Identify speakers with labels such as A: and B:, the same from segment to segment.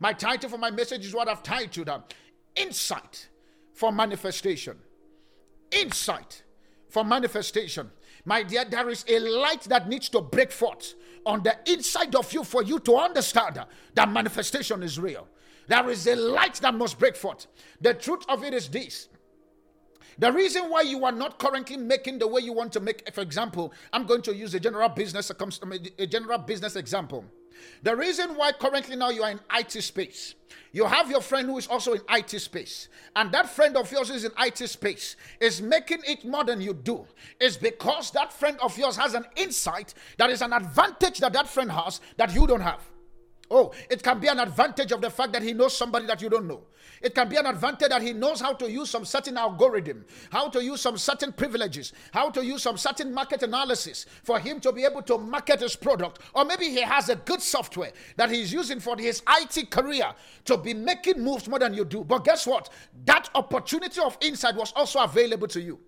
A: My title for my message is what I've titled uh, Insight for Manifestation. Insight for Manifestation. My dear, there is a light that needs to break forth on the inside of you for you to understand that manifestation is real. There is a light that must break forth. The truth of it is this. The reason why you are not currently making the way you want to make, for example, I'm going to use a general business a general business example. The reason why currently now you are in IT space, you have your friend who is also in IT space, and that friend of yours is in IT space, is making it more than you do, is because that friend of yours has an insight that is an advantage that that friend has that you don't have. Oh, it can be an advantage of the fact that he knows somebody that you don't know. It can be an advantage that he knows how to use some certain algorithm, how to use some certain privileges, how to use some certain market analysis for him to be able to market his product. Or maybe he has a good software that he's using for his IT career to be making moves more than you do. But guess what? That opportunity of insight was also available to you.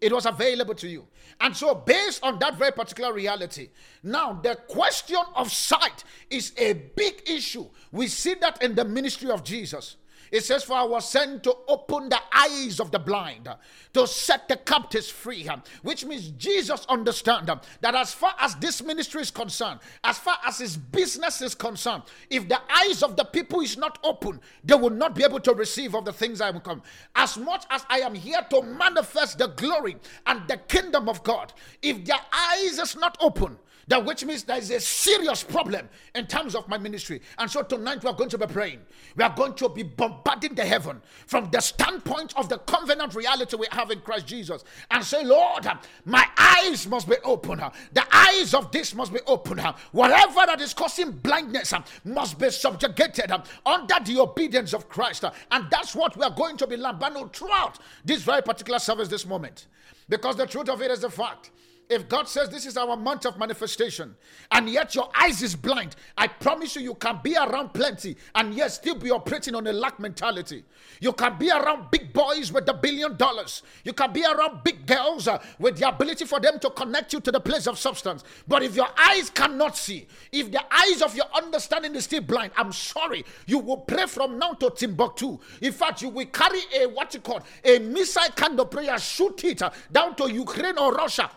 A: It was available to you. And so, based on that very particular reality, now the question of sight is a big issue. We see that in the ministry of Jesus. It says, For I was sent to open the eyes of the blind, to set the captives free, which means Jesus understands that as far as this ministry is concerned, as far as his business is concerned, if the eyes of the people is not open, they will not be able to receive of the things I will come. As much as I am here to manifest the glory and the kingdom of God, if their eyes is not open, that which means there is a serious problem in terms of my ministry. And so tonight we are going to be praying. We are going to be bombarding the heaven from the standpoint of the covenant reality we have in Christ Jesus and say, Lord, my eyes must be open. The eyes of this must be open. Whatever that is causing blindness must be subjugated under the obedience of Christ. And that's what we are going to be lambano throughout this very particular service this moment. Because the truth of it is the fact if God says this is our month of manifestation, and yet your eyes is blind, I promise you, you can be around plenty and yet still be operating on a lack mentality. You can be around big boys with a billion dollars. You can be around big girls uh, with the ability for them to connect you to the place of substance. But if your eyes cannot see, if the eyes of your understanding is still blind, I'm sorry, you will pray from now to Timbuktu. In fact, you will carry a what you call a missile kind of prayer, shoot it uh, down to Ukraine or Russia.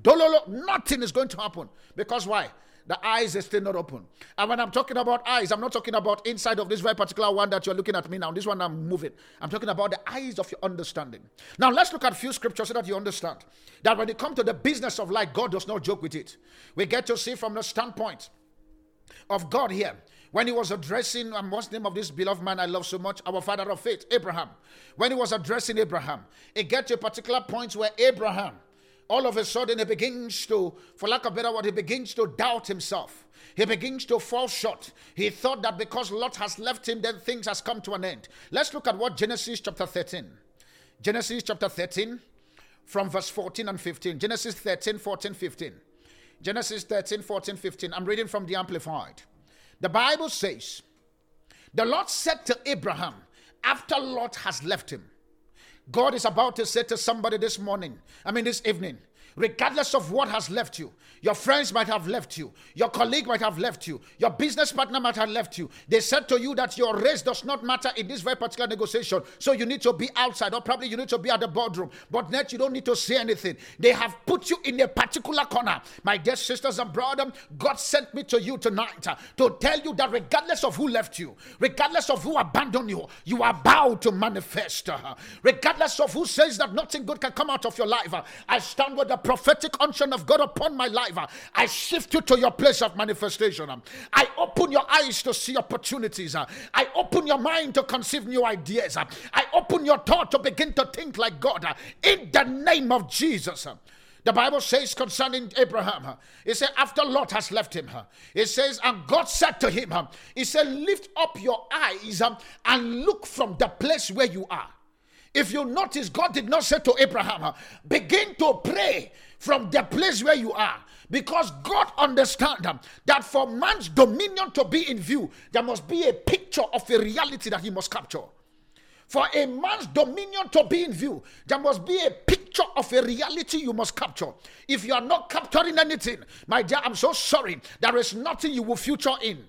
A: Dololo, nothing is going to happen. Because why? The eyes are still not open. And when I'm talking about eyes, I'm not talking about inside of this very particular one that you're looking at me now. This one I'm moving. I'm talking about the eyes of your understanding. Now let's look at a few scriptures so that you understand that when it comes to the business of light, God does not joke with it. We get to see from the standpoint of God here when he was addressing, um, what's name of this beloved man I love so much? Our father of faith, Abraham. When he was addressing Abraham, it gets to a particular point where Abraham all of a sudden he begins to, for lack of better word, he begins to doubt himself. He begins to fall short. He thought that because Lot has left him, then things has come to an end. Let's look at what Genesis chapter 13. Genesis chapter 13 from verse 14 and 15. Genesis 13, 14, 15. Genesis 13, 14, 15. I'm reading from the Amplified. The Bible says, The Lord said to Abraham, after Lot has left him, God is about to say to somebody this morning, I mean, this evening, regardless of what has left you. Your friends might have left you. Your colleague might have left you. Your business partner might have left you. They said to you that your race does not matter in this very particular negotiation. So you need to be outside, or probably you need to be at the boardroom. But net, you don't need to say anything. They have put you in a particular corner. My dear sisters and brothers, God sent me to you tonight uh, to tell you that regardless of who left you, regardless of who abandoned you, you are bound to manifest. Uh, regardless of who says that nothing good can come out of your life, uh, I stand with the prophetic unction of God upon my life, I shift you to your place of manifestation. I open your eyes to see opportunities. I open your mind to conceive new ideas. I open your thought to begin to think like God in the name of Jesus. The Bible says concerning Abraham, it said, after Lot has left him, it says, and God said to him, He said, Lift up your eyes and look from the place where you are. If you notice, God did not say to Abraham, begin to pray from the place where you are. Because God understands um, that for man's dominion to be in view, there must be a picture of a reality that he must capture. For a man's dominion to be in view, there must be a picture of a reality you must capture. If you are not capturing anything, my dear, I'm so sorry. There is nothing you will future in.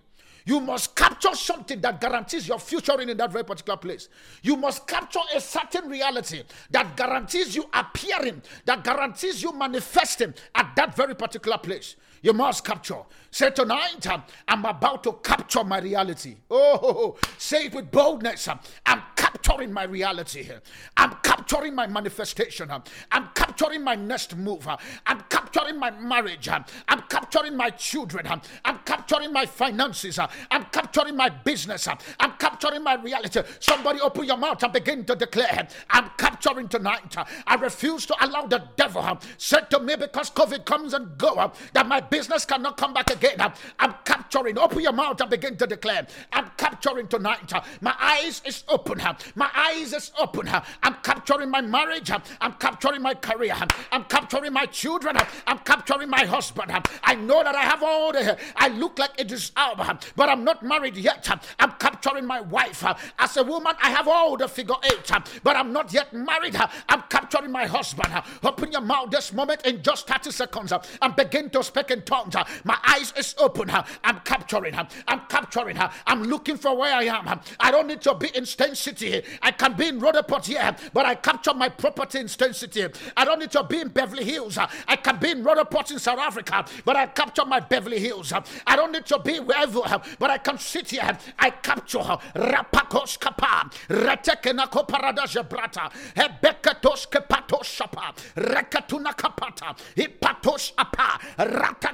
A: You must capture something that guarantees your future in that very particular place. You must capture a certain reality that guarantees you appearing, that guarantees you manifesting at that very particular place. You must capture. Say tonight, um, I'm about to capture my reality. Oh, say it with boldness. Um, I'm capturing my reality here. I'm capturing my manifestation. Um, I'm capturing my next move. I'm capturing my marriage. I'm capturing my children. I'm capturing my finances. I'm capturing my business. I'm capturing my reality. Somebody open your mouth and begin to declare, I'm capturing tonight. I refuse to allow the devil said to me because COVID comes and go that my business cannot come back again. I'm capturing. Open your mouth and begin to declare, I'm capturing tonight. My eyes is open. My eyes is open. I'm capturing my marriage. I'm capturing my career. I'm capturing my children. I'm capturing my husband. I know that I have all the. I look like it is out, but I'm not married yet. I'm capturing my wife. As a woman, I have all the figure eight, but I'm not yet married. I'm capturing my husband. Open your mouth this moment in just 30 seconds and begin to speak in tongues. My eyes is open. I'm capturing her. I'm capturing her. I'm looking for where I am. I don't need to be in Steyn City. I can be in Rutherford here, but I capture my property in Steyn City. I don't need to be in Beverly Hills. I can be in Rutherford in South Africa, but I capture my Beverly Hills. I don't need to be wherever, but I can sit here. I capture her. Rapakos kapa. Retekena koparada jebrata. Hebekatos kepatos shapa. Rekatuna kapata. Hipatos apa. Ratakina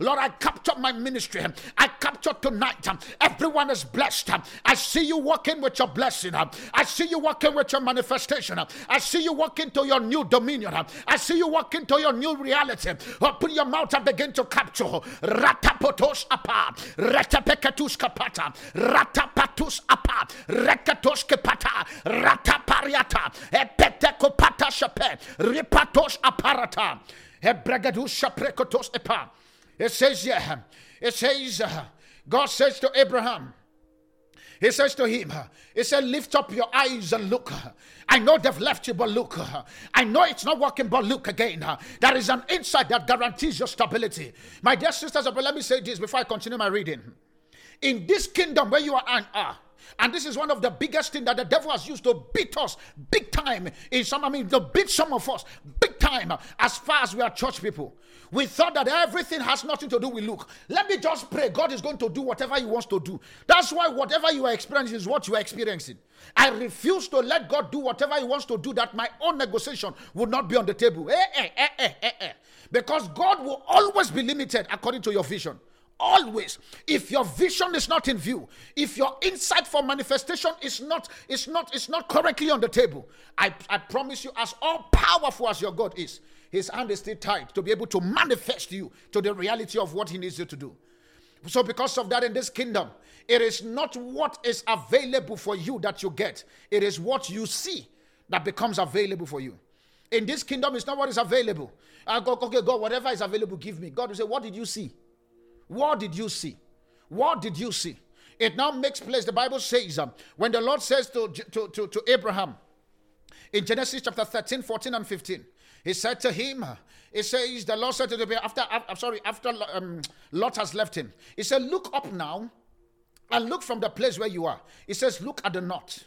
A: Lord, I capture my ministry. I capture tonight. Everyone is blessed. I see you walking with your blessing. I see you walking with your manifestation. I see you walking to your new dominion. I see you walking to your new reality. Open your mouth and begin to capture. Ratapotos apa. Retapekatus kapata. Ratapatus apa. Rekatos kepata. Ratapariata. Epetekopata shape. Ripatos aparata. Hebregadus shaprekotos epa. It says, yeah. It says, uh, God says to Abraham, he says to him, He said, Lift up your eyes and look. I know they've left you, but look. I know it's not working, but look again. There is an insight that guarantees your stability. My dear sisters, let me say this before I continue my reading. In this kingdom where you are and are, and this is one of the biggest things that the devil has used to beat us big time. In some, I mean, to beat some of us big time as far as we are church people. We thought that everything has nothing to do with look. Let me just pray. God is going to do whatever He wants to do. That's why whatever you are experiencing is what you are experiencing. I refuse to let God do whatever He wants to do, that my own negotiation would not be on the table. Eh, eh, eh, eh, eh, eh. Because God will always be limited according to your vision always if your vision is not in view if your insight for manifestation is not is not is not correctly on the table i i promise you as all powerful as your god is his hand is still tight to be able to manifest you to the reality of what he needs you to do. So because of that in this kingdom it is not what is available for you that you get. It is what you see that becomes available for you. In this kingdom it's not what is available. I go okay god whatever is available give me. God will say what did you see what did you see? What did you see? It now makes place. The Bible says um, when the Lord says to, to, to, to Abraham in Genesis chapter 13, 14, and 15, he said to him, He says, the Lord said to Abraham, after, I'm sorry, after um, Lot has left him, he said, Look up now and look from the place where you are. He says, Look at the north,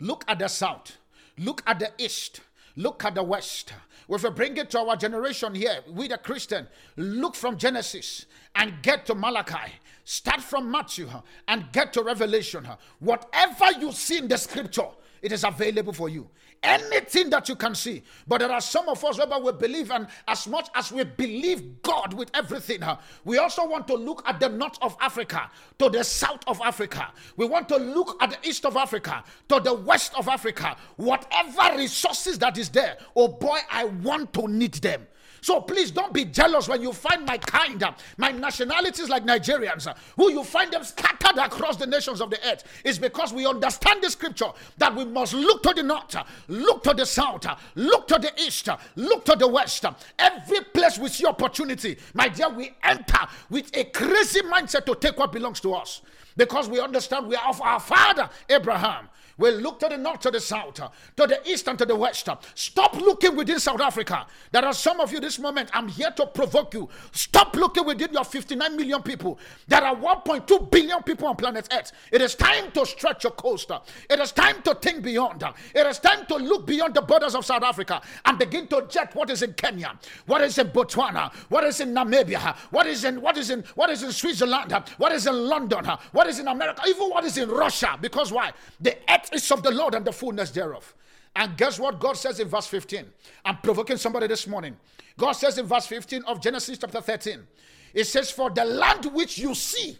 A: look at the south, look at the east, look at the west. If we bring it to our generation here, we the Christian, look from Genesis and get to Malachi. Start from Matthew and get to Revelation. Whatever you see in the scripture, it is available for you. Anything that you can see. But there are some of us where we believe, and as much as we believe God with everything, we also want to look at the north of Africa, to the south of Africa. We want to look at the east of Africa, to the west of Africa. Whatever resources that is there, oh boy, I want to need them. So please don't be jealous when you find my kind, uh, my nationalities like Nigerians, uh, who you find them scattered across the nations of the earth. It's because we understand the scripture that we must look to the north, uh, look to the south, look to the east, look to the west. Every place we see opportunity, my dear, we enter with a crazy mindset to take what belongs to us. because we understand we are of our father Abraham. We look to the north, to the south, to the east, and to the west. Stop looking within South Africa. There are some of you this moment. I'm here to provoke you. Stop looking within your 59 million people. There are 1.2 billion people on planet Earth. It is time to stretch your coaster. It is time to think beyond. It is time to look beyond the borders of South Africa and begin to check what is in Kenya, what is in Botswana, what is in Namibia, what is in what is in what is in Switzerland, what is in London, what is in America, even what is in Russia. Because why? The earth is of the Lord and the fullness thereof. And guess what God says in verse 15? I'm provoking somebody this morning. God says in verse 15 of Genesis chapter 13, it says, For the land which you see,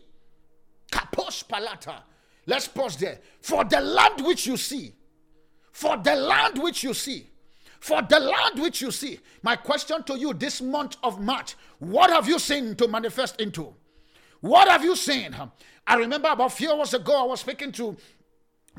A: kapos palata. Let's pause there. For the land which you see, for the land which you see, for the land which you see. My question to you this month of March, what have you seen to manifest into? What have you seen? I remember about a few hours ago, I was speaking to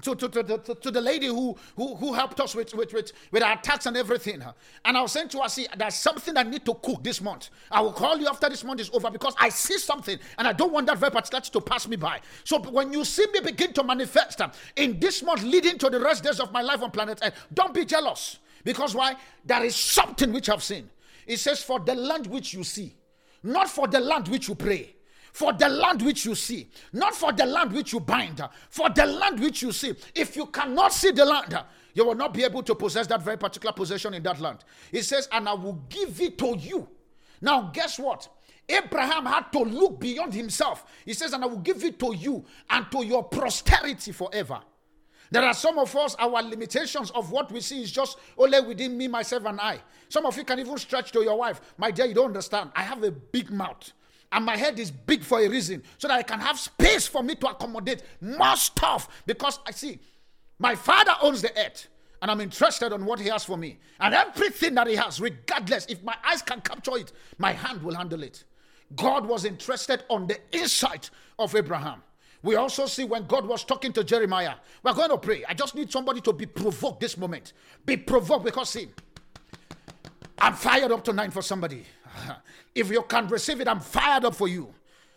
A: to, to, to, to, to the lady who, who, who helped us with, with, with, with our tax and everything. And I was saying to her, see, there's something I need to cook this month. I will call you after this month is over because I see something and I don't want that very particular to pass me by. So when you see me begin to manifest uh, in this month leading to the rest days of my life on planet Earth, don't be jealous. Because why? There is something which I've seen. It says, for the land which you see, not for the land which you pray for the land which you see, not for the land which you bind, for the land which you see. If you cannot see the land, you will not be able to possess that very particular possession in that land. He says, and I will give it to you. Now, guess what? Abraham had to look beyond himself. He says, and I will give it to you and to your posterity forever. There are some of us, our limitations of what we see is just only within me, myself, and I. Some of you can even stretch to your wife. My dear, you don't understand. I have a big mouth and my head is big for a reason so that I can have space for me to accommodate more stuff because I see my father owns the earth and I'm interested on what he has for me. And everything that he has, regardless, if my eyes can capture it, my hand will handle it. God was interested on the insight of Abraham. We also see when God was talking to Jeremiah. We're going to pray. I just need somebody to be provoked this moment. Be provoked because, see, I'm fired up tonight for somebody. If you can't receive it, I'm fired up for you.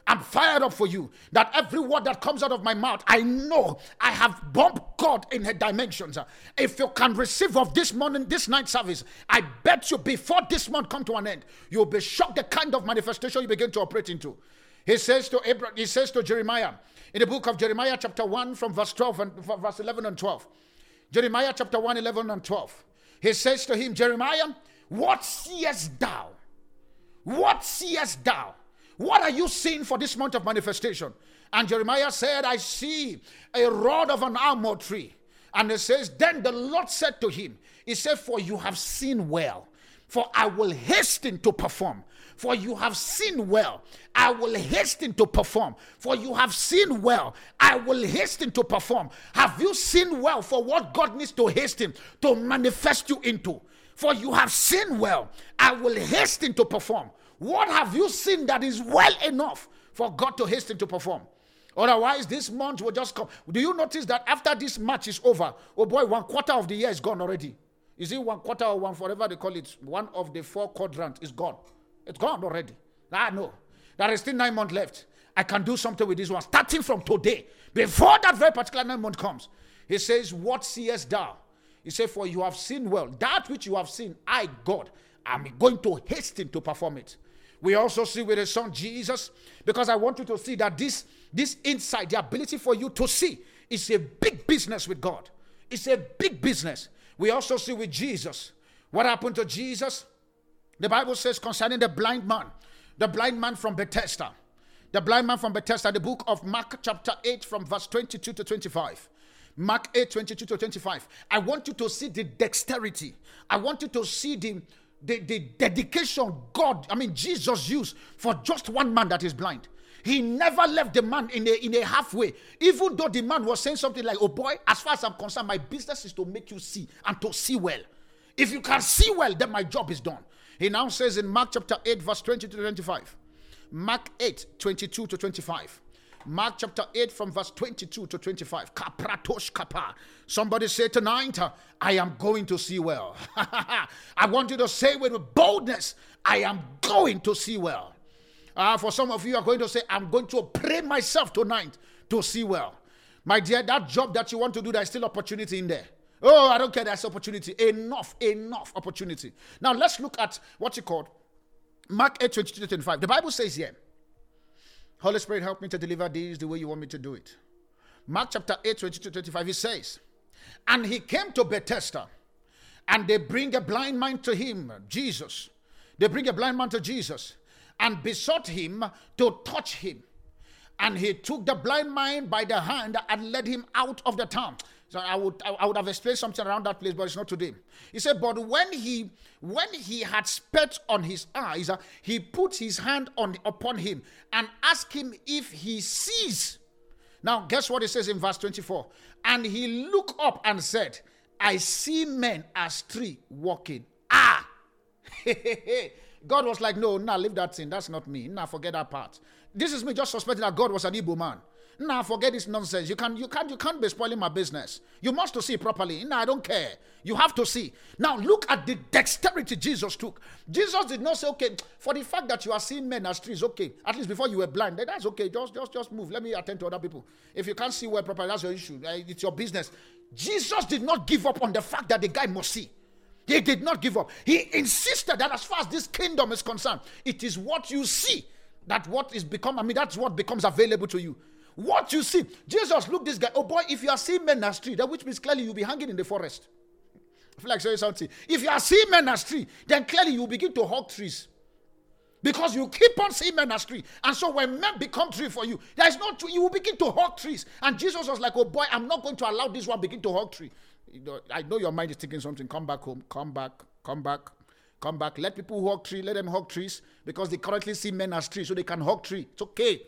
A: I'm fired up for you. That every word that comes out of my mouth, I know I have bumped God in her dimensions. If you can receive of this morning, this night service, I bet you before this month come to an end, you'll be shocked the kind of manifestation you begin to operate into. He says to Abraham, he says to Jeremiah in the book of Jeremiah, chapter 1, from verse 12 and verse 11 and 12. Jeremiah chapter 1, 11 and 12. He says to him, Jeremiah, what seest thou? What seest thou? What are you seeing for this month of manifestation? And Jeremiah said, I see a rod of an almond tree. And it says, Then the Lord said to him, He said, For you have seen well, for I will hasten to perform. For you have seen well, I will hasten to perform. For you have seen well, I will hasten to perform. Have you seen well for what God needs to hasten to manifest you into? For you have seen well, I will hasten to perform. What have you seen that is well enough for God to hasten to perform? Otherwise, this month will just come. Do you notice that after this match is over, oh boy, one quarter of the year is gone already? Is it one quarter or one, forever they call it? One of the four quadrants is gone. It's gone already. Ah, I know. There is still nine months left. I can do something with this one, starting from today, before that very particular nine month comes. He says, What seest thou? He said, For you have seen well. That which you have seen, I, God, am going to hasten to perform it. We also see with the son Jesus, because I want you to see that this, this insight, the ability for you to see, is a big business with God. It's a big business. We also see with Jesus. What happened to Jesus? The Bible says concerning the blind man, the blind man from Bethesda. The blind man from Bethesda, the book of Mark, chapter 8, from verse 22 to 25. Mark 8, 22 to 25. I want you to see the dexterity. I want you to see the, the, the dedication God, I mean, Jesus used for just one man that is blind. He never left the man in a, in a halfway. Even though the man was saying something like, Oh boy, as far as I'm concerned, my business is to make you see and to see well. If you can see well, then my job is done. He now says in Mark chapter 8, verse 20 to 25. Mark 8, 22 to 25. Mark chapter 8 from verse 22 to 25. Kapratosh kapa. Somebody say tonight, I am going to see well. I want you to say with boldness, I am going to see well. Uh, for some of you are going to say, I'm going to pray myself tonight to see well. My dear, that job that you want to do, there's still opportunity in there. Oh, I don't care, there's opportunity. Enough, enough opportunity. Now let's look at what you called Mark 8 22 25. The Bible says here, Holy Spirit, help me to deliver these the way you want me to do it. Mark chapter 8, 22 25, he says, And he came to Bethesda, and they bring a blind man to him, Jesus. They bring a blind man to Jesus and besought him to touch him. And he took the blind man by the hand and led him out of the town. So I would I would have explained something around that place, but it's not today. He said, but when he when he had spat on his eyes, he put his hand on upon him and asked him if he sees. Now, guess what it says in verse 24? And he looked up and said, I see men as three walking. Ah! God was like, No, nah, leave that thing. That's not me. Nah, forget that part. This is me just suspecting that God was an Igbo man. Nah, forget this nonsense. You can't, you can't you can't be spoiling my business. You must to see properly. Nah, I don't care. You have to see. Now look at the dexterity Jesus took. Jesus did not say, okay, for the fact that you are seeing men as trees, okay. At least before you were blind, that's okay. Just just just move. Let me attend to other people. If you can't see well properly, that's your issue. Eh, it's your business. Jesus did not give up on the fact that the guy must see. He did not give up. He insisted that as far as this kingdom is concerned, it is what you see that what is become. I mean, that's what becomes available to you. What you see. Jesus look this guy. Oh boy, if you are seeing men as tree, that which means clearly you'll be hanging in the forest. I feel like saying something. If you are seeing men as tree, then clearly you begin to hug trees. Because you keep on seeing men as tree. And so when men become tree for you, there is no tree. You will begin to hug trees. And Jesus was like, Oh boy, I'm not going to allow this one begin to hug tree. You know, I know your mind is thinking something. Come back home. Come back. Come back. Come back. Let people hug tree. Let them hug trees because they currently see men as tree. so they can hug tree. It's okay.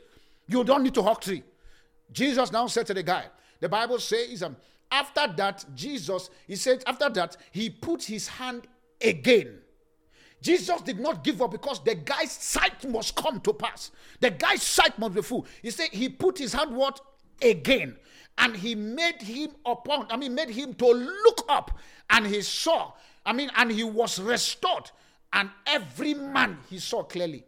A: You don't need to hug tree. Jesus now said to the guy, the Bible says, um, after that, Jesus, he said, after that, he put his hand again. Jesus did not give up because the guy's sight must come to pass. The guy's sight must be full. He said he put his hand what? Again. And he made him upon, I mean, made him to look up. And he saw, I mean, and he was restored. And every man he saw clearly.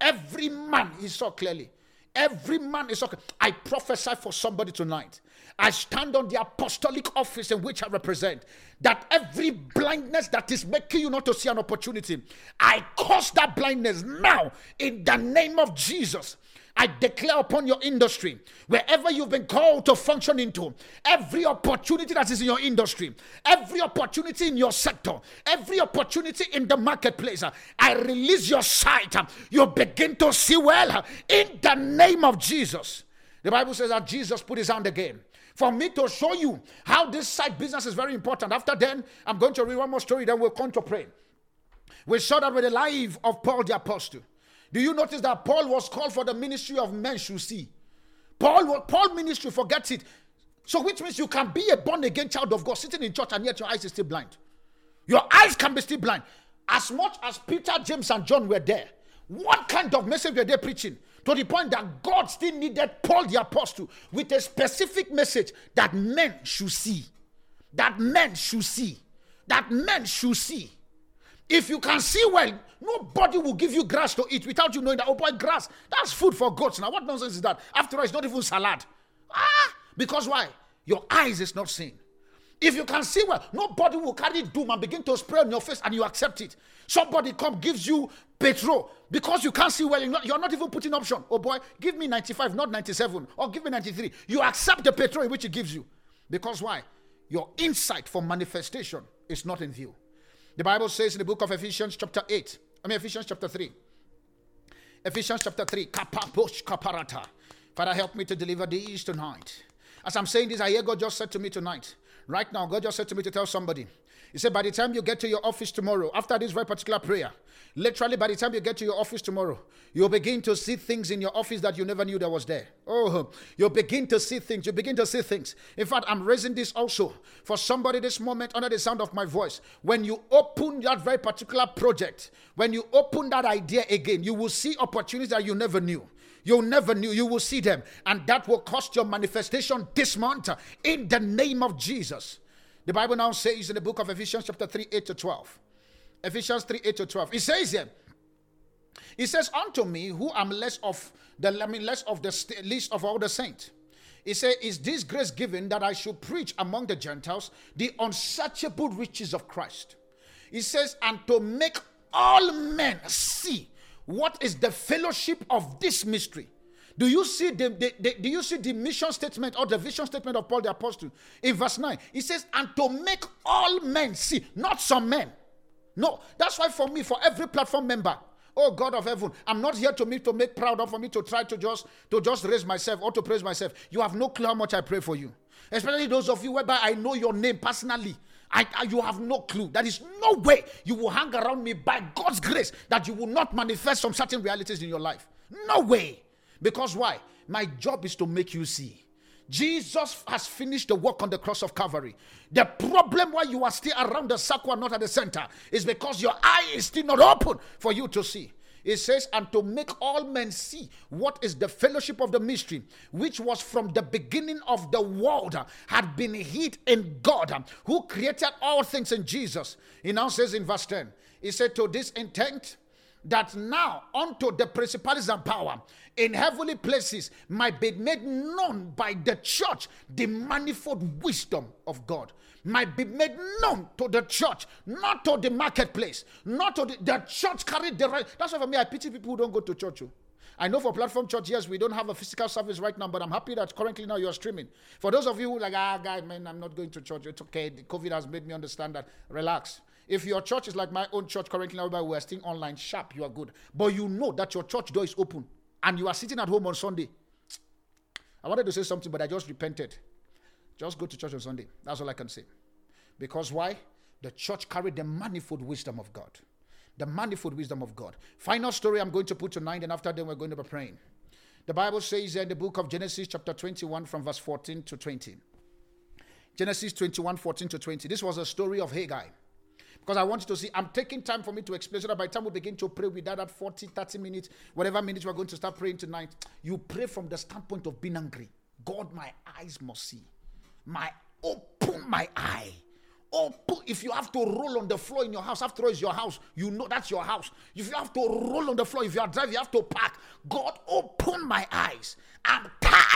A: Every man he saw clearly. Every man is okay. I prophesy for somebody tonight. I stand on the apostolic office in which I represent that every blindness that is making you not to see an opportunity, I cause that blindness now in the name of Jesus. I declare upon your industry, wherever you've been called to function into, every opportunity that is in your industry, every opportunity in your sector, every opportunity in the marketplace, I release your sight. You begin to see well in the name of Jesus. The Bible says that Jesus put his hand again for me to show you how this side business is very important. After then, I'm going to read one more story, then we'll come to pray. We saw that with the life of Paul the Apostle. Do you notice that Paul was called for the ministry of men should see? Paul, Paul ministry, forget it. So, which means you can be a born again child of God sitting in church and yet your eyes is still blind. Your eyes can be still blind. As much as Peter, James, and John were there, what kind of message were they preaching? To the point that God still needed Paul the apostle with a specific message that men should see. That men should see. That men should see. If you can see well, nobody will give you grass to eat without you knowing that, oh boy, grass, that's food for goats. Now, what nonsense is that? After all, it's not even salad. Ah, because why? Your eyes is not seeing. If you can see well, nobody will carry doom and begin to spray on your face and you accept it. Somebody come gives you petrol because you can't see well. You're not, you're not, even putting option. Oh boy, give me 95, not 97, or give me 93. You accept the petrol which it gives you. Because why? Your insight for manifestation is not in view. The Bible says in the book of Ephesians, chapter 8, I mean, Ephesians chapter 3. Ephesians chapter 3. kaparata. Father, help me to deliver these tonight. As I'm saying this, I hear God just said to me tonight. Right now, God just said to me to tell somebody. He said, by the time you get to your office tomorrow, after this very particular prayer, literally by the time you get to your office tomorrow, you'll begin to see things in your office that you never knew that was there. Oh, you'll begin to see things. You begin to see things. In fact, I'm raising this also for somebody this moment under the sound of my voice. When you open that very particular project, when you open that idea again, you will see opportunities that you never knew. You never knew. You will see them. And that will cost your manifestation this month in the name of Jesus. The Bible now says in the book of Ephesians, chapter 3, 8 to 12. Ephesians 3, 8 to 12. It says here, it says, Unto me, who am less of the I mean, less of the least of all the saints, He said, Is this grace given that I should preach among the Gentiles the unsearchable riches of Christ? He says, And to make all men see what is the fellowship of this mystery. Do you see the, the, the, do you see the mission statement or the vision statement of Paul the apostle in verse 9? He says, and to make all men see, not some men. No, that's why for me, for every platform member, oh God of heaven, I'm not here to me to make proud or for me to try to just to just raise myself or to praise myself. You have no clue how much I pray for you. Especially those of you whereby I know your name personally. I, I, you have no clue. There is no way you will hang around me by God's grace that you will not manifest some certain realities in your life. No way. Because why? My job is to make you see. Jesus has finished the work on the cross of Calvary. The problem why you are still around the circle and not at the center is because your eye is still not open for you to see. It says, and to make all men see what is the fellowship of the mystery, which was from the beginning of the world, had been hid in God, who created all things in Jesus. He now says in verse 10, He said, To this intent, that now unto the principalities and power in heavenly places might be made known by the church the manifold wisdom of God. Might be made known to the church, not to the marketplace, not to the, the church carried the right. That's why for me, I pity people who don't go to church. Oh. I know for platform church, yes, we don't have a physical service right now, but I'm happy that currently now you're streaming. For those of you who like, ah, guy, man, I'm not going to church. It's okay. The COVID has made me understand that. Relax. If your church is like my own church currently now, where we're still online, sharp, you are good. But you know that your church door is open and you are sitting at home on Sunday. I wanted to say something, but I just repented. Just go to church on Sunday. That's all I can say. Because why? The church carried the manifold wisdom of God. The manifold wisdom of God. Final story I'm going to put tonight, and after that, we're going to be praying. The Bible says in the book of Genesis, chapter 21, from verse 14 to 20. Genesis 21, 14 to 20. This was a story of Hagar. Because I want you to see, I'm taking time for me to explain so that by the time we begin to pray with that at 40, 30 minutes, whatever minutes we're going to start praying tonight, you pray from the standpoint of being angry. God, my eyes must see. My open my eye. Open. If you have to roll on the floor in your house, after all, it's your house. You know that's your house. If you have to roll on the floor, if you are driving, you have to park. God, open my eyes. I'm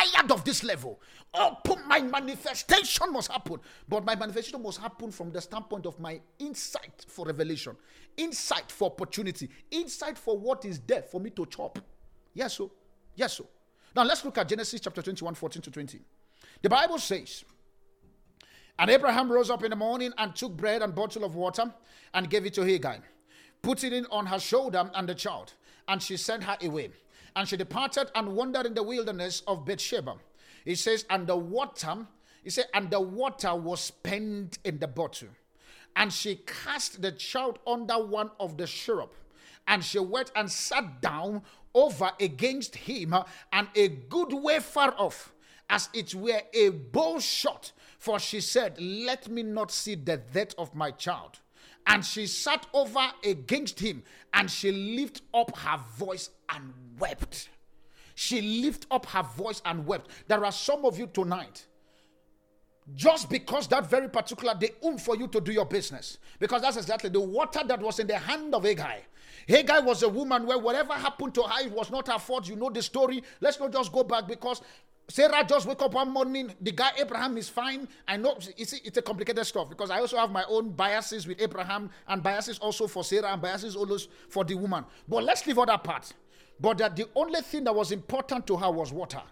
A: tired of this level. Open my manifestation must happen. But my manifestation must happen from the standpoint of my insight for revelation, insight for opportunity, insight for what is there for me to chop. Yes, so. Yes, so. Now let's look at Genesis chapter 21, 14 to 20. The Bible says, And Abraham rose up in the morning and took bread and bottle of water and gave it to Hagar, put it on her shoulder and the child, and she sent her away. And she departed and wandered in the wilderness of Beersheba. He says, and the water, he said, and the water was spent in the bottle. And she cast the child under one of the syrup. And she went and sat down over against him, and a good way far off, as it were a bow shot. For she said, Let me not see the death of my child. And she sat over against him, and she lifted up her voice and wept. She lifted up her voice and wept. There are some of you tonight. Just because that very particular day, um, for you to do your business. Because that's exactly the water that was in the hand of Hagar. Hagar was a woman where whatever happened to her, it was not her fault. You know the story. Let's not just go back because Sarah just wake up one morning. The guy Abraham is fine. I know it's, it's a complicated stuff because I also have my own biases with Abraham and biases also for Sarah and biases always for the woman. But let's leave all that part. But that the only thing that was important to her was water.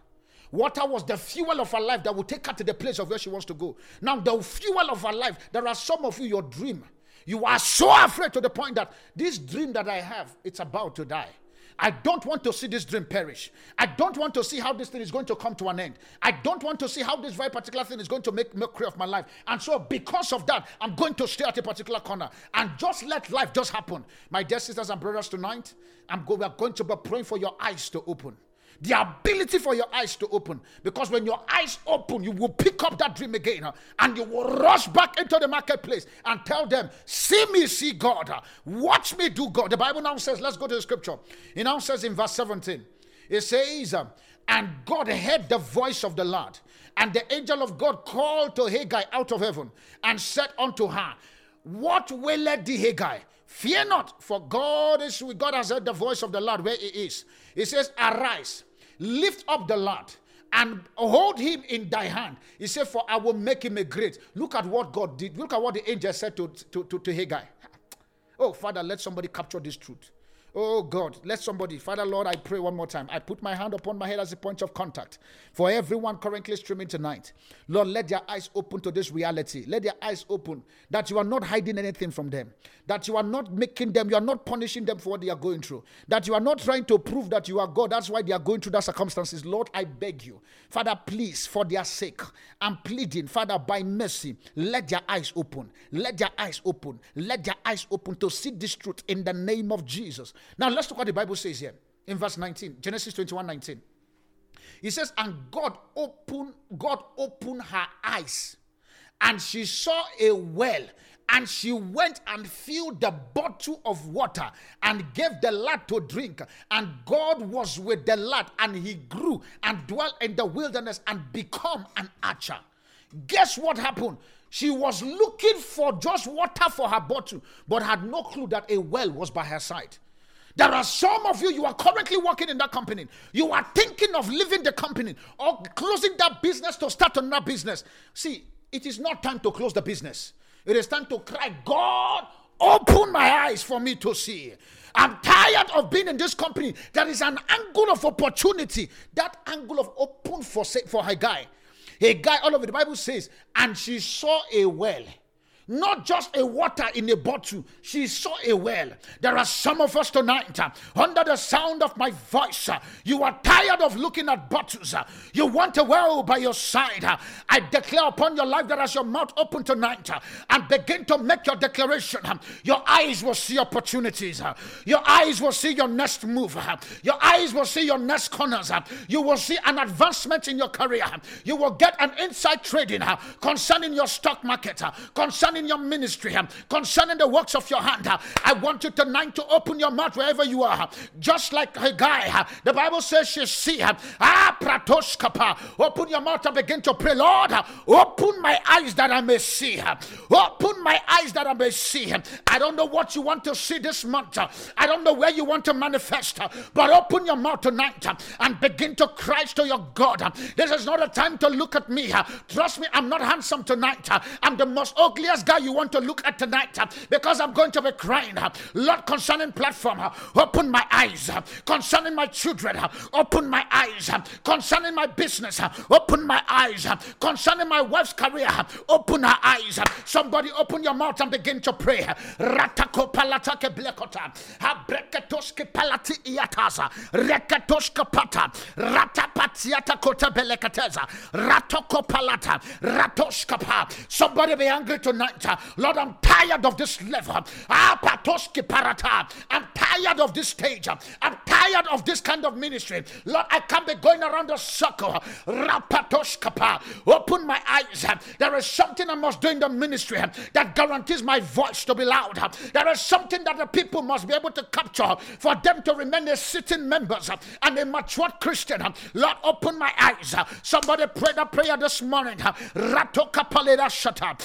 A: Water was the fuel of her life that would take her to the place of where she wants to go. Now, the fuel of her life, there are some of you, your dream. You are so afraid to the point that this dream that I have, it's about to die. I don't want to see this dream perish. I don't want to see how this thing is going to come to an end. I don't want to see how this very particular thing is going to make mockery of my life. And so, because of that, I'm going to stay at a particular corner and just let life just happen. My dear sisters and brothers, tonight, I'm go- we are going to be praying for your eyes to open the ability for your eyes to open. Because when your eyes open, you will pick up that dream again and you will rush back into the marketplace and tell them, See me, see God. Watch me do God. The Bible now says, Let's go to the scripture. It now says in verse 17, it says, uh, And God heard the voice of the Lord, and the angel of God called to Hagar out of heaven and said unto her, What willeth thee, Hagar? Fear not, for God is with God has heard the voice of the Lord where he is. He says, Arise Lift up the Lord and hold him in thy hand. He said, For I will make him a great. Look at what God did. Look at what the angel said to, to, to, to Hagar. Oh, Father, let somebody capture this truth. Oh God, let somebody, Father Lord, I pray one more time. I put my hand upon my head as a point of contact for everyone currently streaming tonight. Lord, let their eyes open to this reality. Let their eyes open that you are not hiding anything from them, that you are not making them, you are not punishing them for what they are going through, that you are not trying to prove that you are God. That's why they are going through that circumstances. Lord, I beg you, Father, please, for their sake, I'm pleading, Father, by mercy, let their eyes open. Let their eyes open. Let their eyes open to see this truth in the name of Jesus. Now let's look what the Bible says here in verse 19, Genesis 21 19. He says, And God opened, God opened her eyes, and she saw a well, and she went and filled the bottle of water and gave the lad to drink. And God was with the lad, and he grew and dwelt in the wilderness and become an archer. Guess what happened? She was looking for just water for her bottle, but had no clue that a well was by her side. There are some of you, you are currently working in that company. You are thinking of leaving the company or closing that business to start another business. See, it is not time to close the business. It is time to cry, God, open my eyes for me to see. I'm tired of being in this company. There is an angle of opportunity. That angle of open for, for her guy. A guy, all over the Bible says, and she saw a well not just a water in a bottle. She saw a well. There are some of us tonight, uh, under the sound of my voice, uh, you are tired of looking at bottles. Uh, you want a well by your side. Uh, I declare upon your life that as your mouth open tonight uh, and begin to make your declaration, uh, your eyes will see opportunities. your eyes will see your next move. your eyes will see your next corners. you will see an advancement in your career. you will get an inside trading concerning your stock market, concerning concerning your ministry, um, concerning the works of your hand. Uh, I want you tonight to open your mouth wherever you are. Uh, just like Hagar, uh, the Bible says she see. Ah, pratoshkapa. Open your mouth and begin to pray, Lord. Open my eyes that I may see. Open my eyes that I may see. him. I don't know what you want to see this month. I don't know where you want to manifest, but open your mouth tonight and begin to cry to your God. This is not a time to look at me. Trust me, I'm not handsome tonight. I'm the most ugliest guy you want to look at tonight uh, because I'm going to be crying. Uh, Lord, concerning platform, uh, open my eyes. Uh, concerning my children, uh, open my eyes. Uh, concerning my business, open my eyes. Concerning my wife's career, open her eyes. Somebody open your mouth and begin to pray. Ratako palatake blekota. Habreketoske palati iataza. Reketoska pata. Ratapatiata kota belekateza. Ratoko palata. Ratoska pa. Somebody be angry tonight tonight. Lord, I'm tired of this level. Ah, I'm tired of this stage. I'm tired of this kind of ministry. Lord, I can't be going around the circle. Open my eyes. There is something I must do in the ministry that guarantees my voice to be loud. There is something that the people must be able to capture for them to remain a sitting members and a matured Christian. Lord, open my eyes. Somebody pray the prayer this morning. Ratoka paleda shata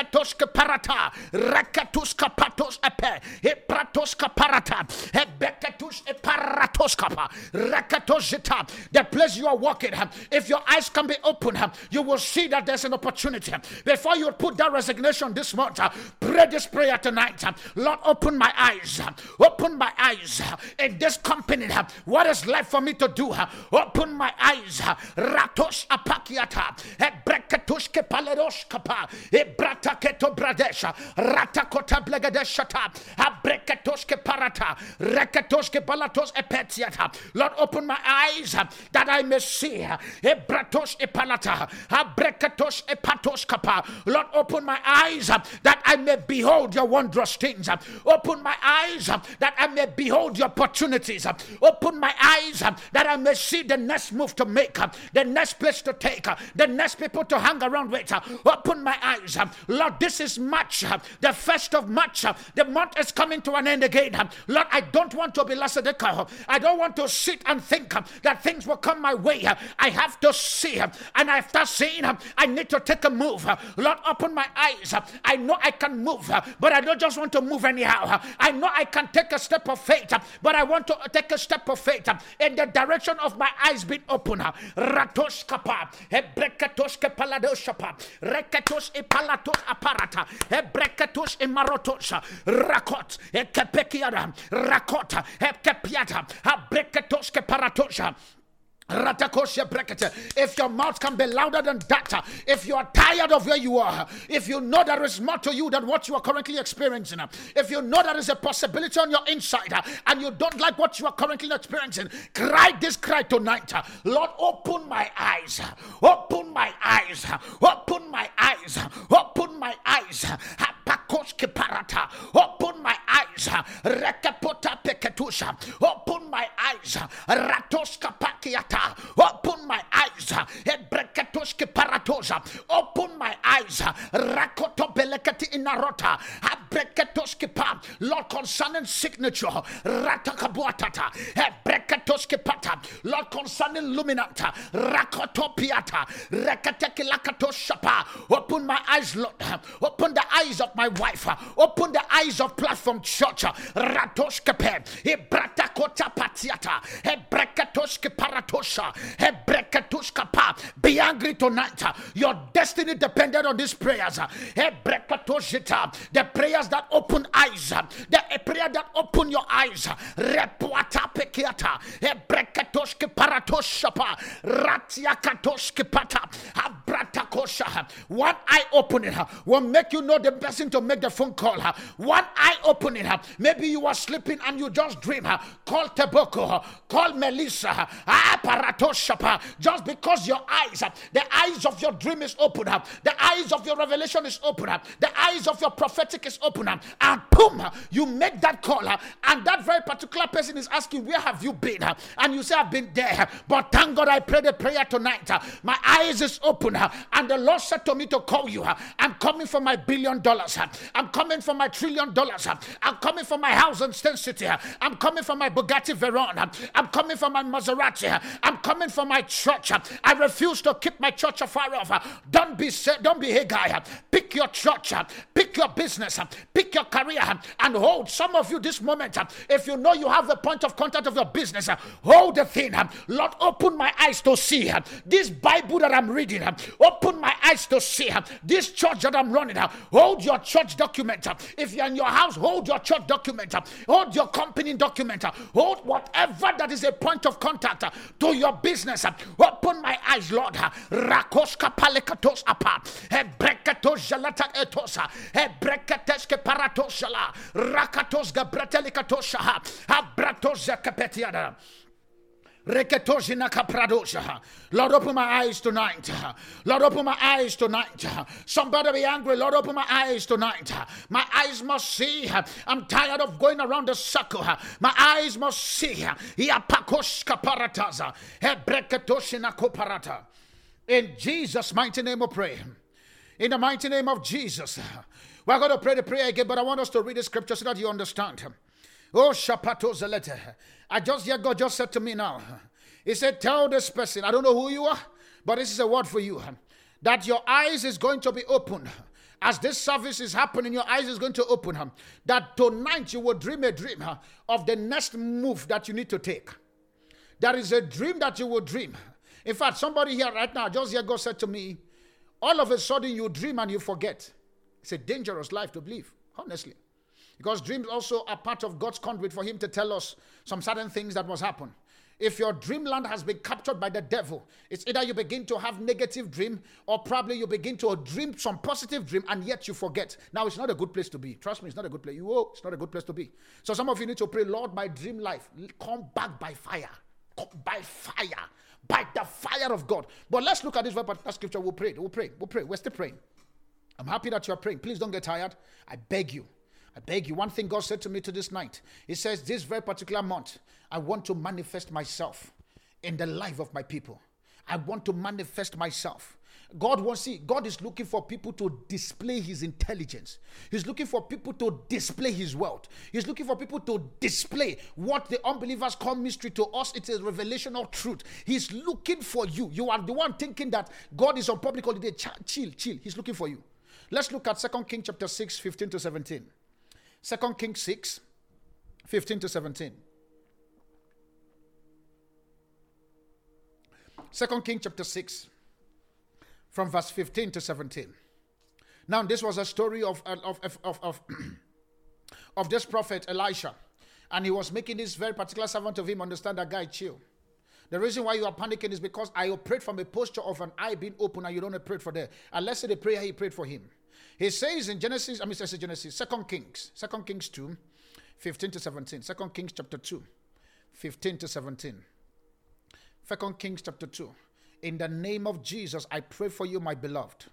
A: rekatoska parata, rekatuska patos epe, epratoska parata, ebekatus eparatoskapa, rekatosita. The place you are walking, if your eyes can be open, you will see that there's an opportunity. Before you put that resignation this month, pray this prayer tonight. Lord, open my eyes, open my eyes in this company. What is left for me to do? Open my eyes. Ratos apakiata, ebrekatuske paleroskapa, ebrata Bradesha, Ratakota Blegadeshata, Parata, Epetiata. Lord, open my eyes that I may see. Ebratos Epalata, Abreketos Epatos Kapa. Lord, open my eyes that I may behold your wondrous things. Open my eyes that I may behold your opportunities. Open my eyes that I may see the next move to make, the next place to take, the next people to hang around with. Open my eyes. This is March, uh, the first of March. Uh, the month is coming to an end again. Uh, Lord, I don't want to be lackadaisical. I don't want to sit and think that things will come my way. I have to see, and after seeing, I need to take a move. Lord, open my eyes. I know I can move, but I don't just want to move anyhow. I know I can take a step of faith, but I want to take a step of faith in the direction of my eyes being open. Ratos kapa, hebrekatos kepaladoshapa, rekatos ipalatos aparata, hebrekatos imarotos, rakot, ekepekiada, rakota, hekepiata, habrekatos keparatosha. If your mouth can be louder than that, if you are tired of where you are, if you know there is more to you than what you are currently experiencing, if you know there is a possibility on your inside and you don't like what you are currently experiencing, cry this cry tonight. Lord, open my eyes, open my eyes, open my eyes, open my eyes. Open my eyes. Open my eyes. Ratoska. Open my eyes. Open my eyes. Rakoto belekati inarota. Abreketoske pa. Lord concerning signature. Ratakabuatata. Ebreketoske pata. Lord concerning luminanta. Rakotopiata. Rekateki lakatoshapa. Open my eyes, Lord. Open the eyes of my wife. Open the eyes of platform church. Ratoshkepe. Hebratakota patiata. Hebrekatoshke paratosha. Hebrekatoshkapa. Be angry tonight. Your destiny depended on these prayers. The prayers that open eyes. The prayer that open your eyes. Repuata pekiata. Hebrekatoshke paratoshapa. Ratiakatoshke pata. Habratakosha. One eye opening will make you know the person to make the phone call. One eye opening. Maybe you are sleeping and you just dream. Call Teboko. Call Melissa. aparatoshapa. Just because your eyes, the eyes of your dream is open. The eyes of your revelation is open. up. The eyes of your prophetic is open. up. And boom, you make that call. And that very particular person is asking, Where have you been? And you say, I've been there. But thank God I prayed a prayer tonight. My eyes is open. And the Lord said to me to call you. I'm coming for my billion dollars. I'm coming for my trillion dollars. I'm coming for my house in Steyn City. I'm coming for my Bugatti Veyron. I'm coming for my Maserati. I'm coming for my church. I refuse to keep my church afar off. Don't be don't be a guy. Pick your church. Pick your business. Pick your career and hold. Some of you this moment, if you know you have the point of contact of your business, hold the thing. Lord, open my eyes to see this Bible that I'm reading. Open my eyes to see this church that I'm running. Hold your church document. If you're in your house, hold your church document. Hold your company document. Hold whatever that is a point of contact to your business. Open my eyes, Lord. Rakoska palekatos apa. Hebrekatos jalata etosa. Hebrekateske paratoshala. Rakatos gabretelikatosha. Abratos zakapetiada. Lord, open my eyes tonight. Lord, open my eyes tonight. Somebody be angry. Lord, open my eyes tonight. My eyes must see. I'm tired of going around the circle. My eyes must see. In Jesus' mighty name we pray. In the mighty name of Jesus. We're going to pray the prayer again, but I want us to read the scripture so that you understand. Oh, Shapato Zalete. I just hear God just said to me now. He said, Tell this person, I don't know who you are, but this is a word for you. That your eyes is going to be open. As this service is happening, your eyes is going to open. That tonight you will dream a dream of the next move that you need to take. There is a dream that you will dream. In fact, somebody here right now, just here God said to me, all of a sudden you dream and you forget. It's a dangerous life to believe, honestly. Because dreams also are part of God's conduit for Him to tell us some certain things that must happen. If your dreamland has been captured by the devil, it's either you begin to have negative dream or probably you begin to dream some positive dream and yet you forget. Now it's not a good place to be. Trust me, it's not a good place. You oh, it's not a good place to be. So some of you need to pray, Lord, my dream life, come back by fire. Come by fire. By the fire of God. But let's look at this verse, scripture. We'll pray. We'll pray. We'll pray. We're still praying. I'm happy that you're praying. Please don't get tired. I beg you. I beg you, one thing God said to me to this night. He says, This very particular month, I want to manifest myself in the life of my people. I want to manifest myself. God wants see, God is looking for people to display his intelligence. He's looking for people to display his wealth. He's looking for people to display what the unbelievers call mystery to us. It is revelation of truth. He's looking for you. You are the one thinking that God is on public holiday. Ch- chill, chill. He's looking for you. Let's look at Second King chapter 6, 15 to 17. 2 Kings 6, 15 to 17. 2 King chapter 6, from verse 15 to 17. Now, this was a story of, uh, of, of, of, of, of this prophet Elisha. And he was making this very particular servant of him understand that guy, chill. The reason why you are panicking is because I operate from a posture of an eye being open and you don't pray for that. Say the prayer he prayed for him. He says in Genesis, I mean, says Genesis, Second Kings, Second Kings 2, 15 to 17. Second Kings chapter 2, 15 to 17. Second Kings chapter 2. In the name of Jesus, I pray for you, my beloved,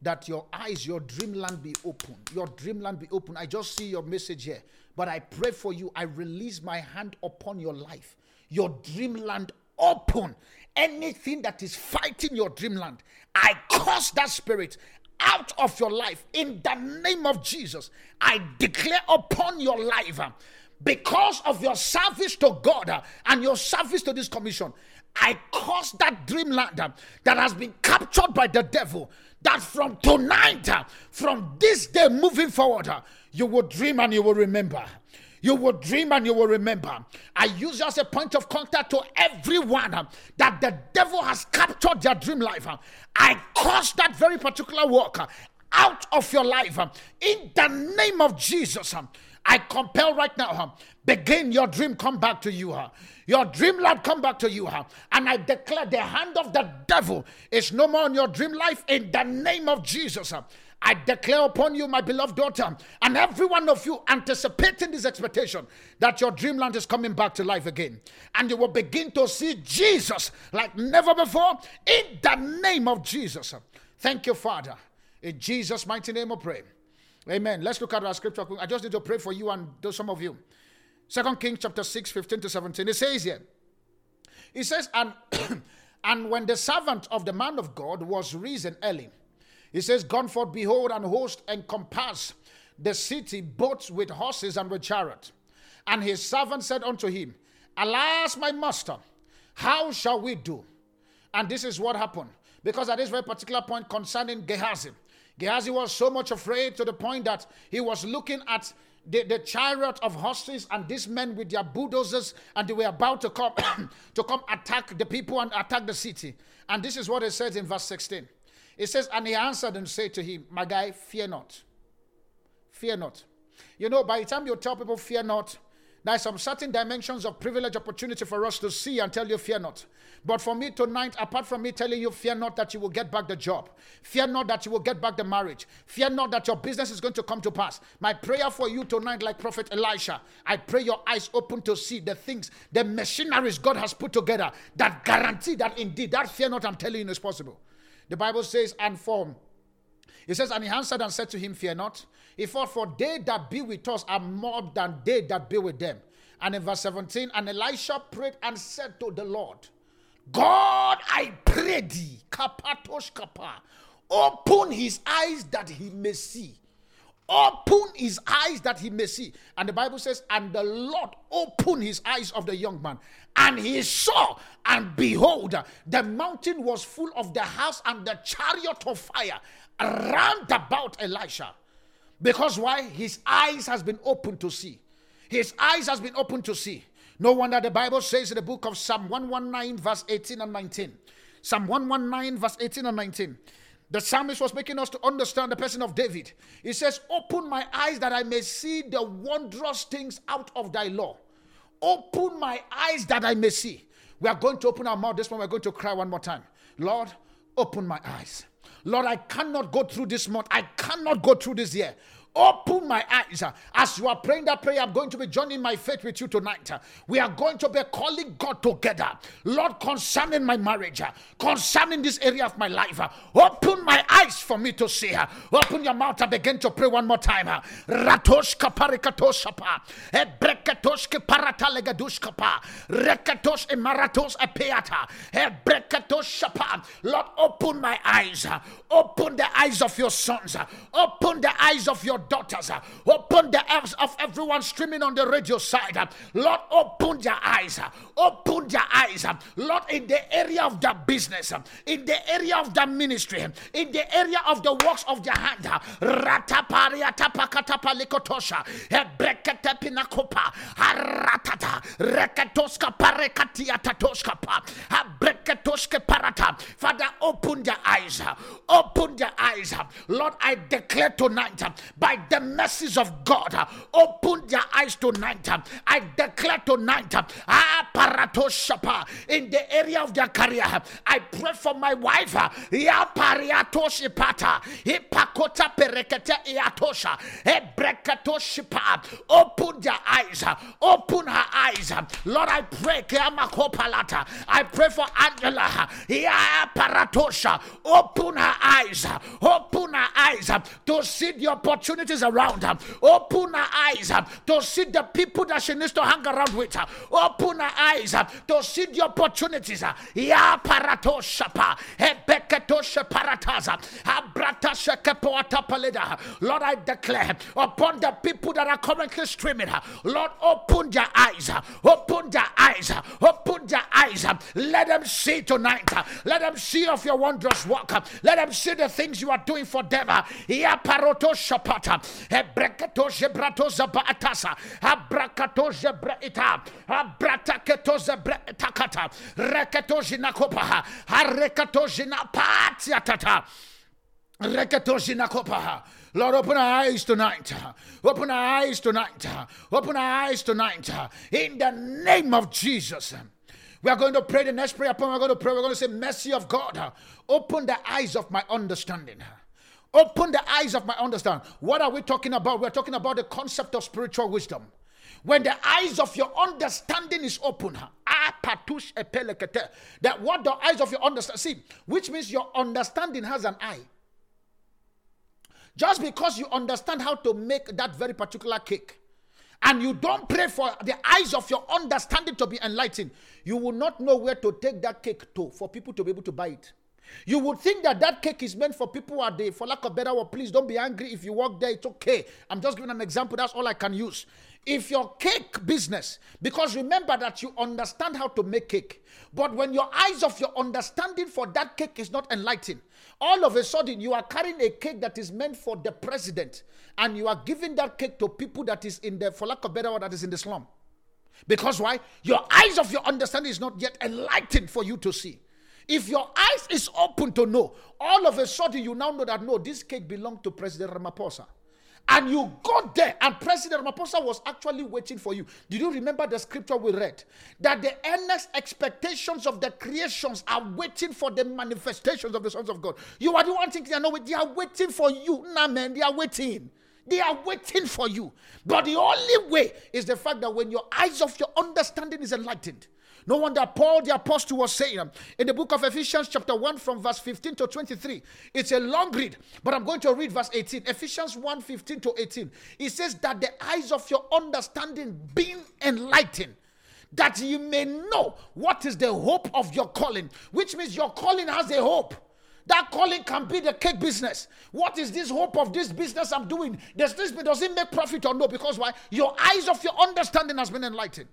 A: that your eyes, your dreamland be open. Your dreamland be open. I just see your message here. But I pray for you. I release my hand upon your life. Your dreamland open. Anything that is fighting your dreamland, I curse that spirit out of your life in the name of Jesus. I declare upon your life uh, because of your service to God uh, and your service to this commission. I cause that dreamland uh, that has been captured by the devil. That from tonight, uh, from this day moving forward, uh, you will dream and you will remember. You will dream and you will remember. I use as a point of contact to everyone that the devil has captured their dream life. I cause that very particular work out of your life in the name of Jesus. I compel right now, begin your dream come back to you. Your dream life come back to you. And I declare the hand of the devil is no more on your dream life in the name of Jesus. I declare upon you, my beloved daughter, and every one of you anticipating this expectation that your dreamland is coming back to life again. And you will begin to see Jesus like never before in the name of Jesus. Thank you, Father. In Jesus' mighty name, I pray. Amen. Let's look at our scripture. I just need to pray for you and those some of you. Second Kings chapter 6, 15 to 17. It says here, it says, and, and when the servant of the man of God was risen early, he says, Gone forth, behold, and host encompass the city both with horses and with chariot. And his servant said unto him, Alas, my master, how shall we do? And this is what happened. Because at this very particular point concerning Gehazi, Gehazi was so much afraid to the point that he was looking at the, the chariot of horses and these men with their bulldozers and they were about to come to come attack the people and attack the city. And this is what it says in verse 16 it says and he answered and said to him my guy fear not. Fear not you know by the time you tell people fear not there's some certain dimensions of privilege opportunity for us to see and tell you, fear not. But for me tonight, apart from me telling you, fear not that you will get back the job, fear not that you will get back the marriage, fear not that your business is going to come to pass. My prayer for you tonight, like Prophet Elisha, I pray your eyes open to see the things, the machineries God has put together that guarantee that indeed that fear not I'm telling you is possible. The Bible says, and for he says, And he answered and said to him, Fear not. He thought, For they that be with us are more than they that be with them. And in verse 17, and Elisha prayed and said to the Lord, God, I pray thee, kapatosh kapa, open his eyes that he may see. Open his eyes that he may see. And the Bible says, and the Lord opened his eyes of the young man, and he saw, and behold, the mountain was full of the house and the chariot of fire round about Elisha. Because why? His eyes has been opened to see. His eyes has been opened to see. No wonder the Bible says in the book of Psalm 119, verse 18 and 19. Psalm 119, verse 18 and 19. The psalmist was making us to understand the person of David. He says, Open my eyes that I may see the wondrous things out of thy law. Open my eyes that I may see. We are going to open our mouth this one. We're going to cry one more time. Lord, open my eyes. Lord, I cannot go through this month. I cannot go through this year. Open my eyes. Uh, as you are praying that prayer, I'm going to be joining my faith with you tonight. Uh, we are going to be calling God together. Lord, concerning my marriage, uh, concerning this area of my life, open my eyes for me to see. Open your mouth and begin to pray one more time. Ratoshka parikatoshapa. Ebrekatoshke paratalegadushkapa. Rekatos emaratos epeata. Ebrekatoshapa. Lord, open my eyes. Open the eyes of your sons. Open the eyes of your daughters. Uh, open the eyes of everyone streaming on the radio side. Uh, Lord, open their eyes. Uh, open their eyes. Lord, in the area of the business, in the area of the ministry, in the area of the works of their hand. Parata. Father, open their eyes. Open their eyes. Lord, I declare tonight uh, by the mercies of God. Uh, open their eyes tonight. Uh, I declare tonight, in the area of their career. I pray for my wife. Open their eyes. Open her eyes. Lord, I pray. I pray for Angela. Open her eyes. Open her eyes to see the opportunities around her. Open her eyes to see the people that she needs to hang around with. Open her eyes to see the opportunities. Ya parato shapa. Hebeketo sheparataza. Abrata shekepoata paleda. Lord, I declare upon the people that are currently streaming, Lord, open their eyes. Open their eyes. Open their eyes. Let them see tonight. Let them see of your wondrous work. Let them see the things you are doing for them. Ya paroto shapata. Ebreketo jebrato zabatasa. Abrakato jebreita. Abrataketo zebretakata. Harekato jinapatiatata. Reketo jinakopa. Lord, open our eyes tonight. Open our eyes tonight. Open our eyes tonight. In the name of Jesus. We are going to pray the next prayer. We're going to pray. We're going to say, Mercy of God. Open the eyes of my understanding. Open the eyes of my understanding. What are we talking about? We're talking about the concept of spiritual wisdom. When the eyes of your understanding is open, that what the eyes of your understanding, see, which means your understanding has an eye. Just because you understand how to make that very particular cake, and you don't pray for the eyes of your understanding to be enlightened, you will not know where to take that cake to for people to be able to buy it. You would think that that cake is meant for people are there, for lack of better word. Please don't be angry if you walk there. It's okay. I'm just giving an example. That's all I can use. If your cake business, because remember that you understand how to make cake, but when your eyes of your understanding for that cake is not enlightened, all of a sudden you are carrying a cake that is meant for the president, and you are giving that cake to people that is in the, for lack of better word, that is in the slum. Because why? Your eyes of your understanding is not yet enlightened for you to see. If your eyes is open to know, all of a sudden you now know that no, this cake belonged to President Ramaphosa. And you got there, and President Ramaphosa was actually waiting for you. Did you remember the scripture we read? That the earnest expectations of the creations are waiting for the manifestations of the sons of God. You are the one thinking, know, they are waiting for you. Nah, man, they are waiting. They are waiting for you. But the only way is the fact that when your eyes of your understanding is enlightened, no wonder Paul the apostle was saying um, in the book of Ephesians, chapter 1, from verse 15 to 23. It's a long read, but I'm going to read verse 18. Ephesians 1 15 to 18. It says that the eyes of your understanding being enlightened that you may know what is the hope of your calling, which means your calling has a hope. That calling can be the cake business. What is this hope of this business I'm doing? Does this does it make profit or no? Because why? Your eyes of your understanding has been enlightened.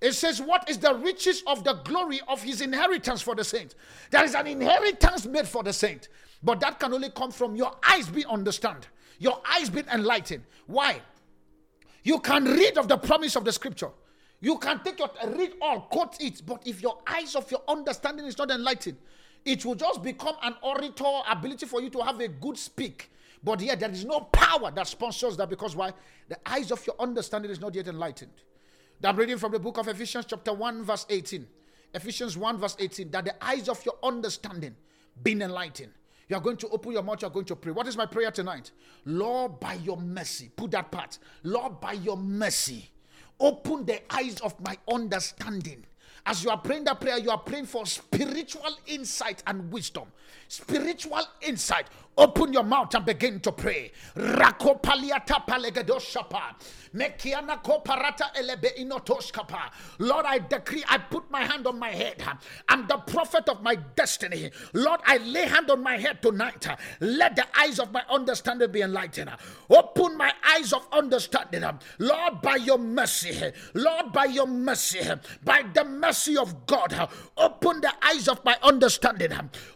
A: It says, What is the riches of the glory of his inheritance for the saint? There is an inheritance made for the saint, but that can only come from your eyes being understand, your eyes being enlightened. Why? You can read of the promise of the scripture. You can take your read all, quote it, but if your eyes of your understanding is not enlightened, it will just become an orator ability for you to have a good speak. But yet there is no power that sponsors that because why? The eyes of your understanding is not yet enlightened. I'm reading from the book of Ephesians, chapter 1, verse 18. Ephesians 1, verse 18. That the eyes of your understanding being enlightened. You are going to open your mouth, you are going to pray. What is my prayer tonight? Lord, by your mercy, put that part. Lord, by your mercy, open the eyes of my understanding. As you are praying that prayer, you are praying for spiritual insight and wisdom. Spiritual insight. Open your mouth and begin to pray. Palegedoshapa. Mekiana koparata elebe inotoskapa. Lord, I decree, I put my hand on my head. I'm the prophet of my destiny. Lord, I lay hand on my head tonight. Let the eyes of my understanding be enlightened. Open my eyes of understanding. Lord, by your mercy. Lord, by your mercy. By the mercy of God. Open the eyes of my understanding.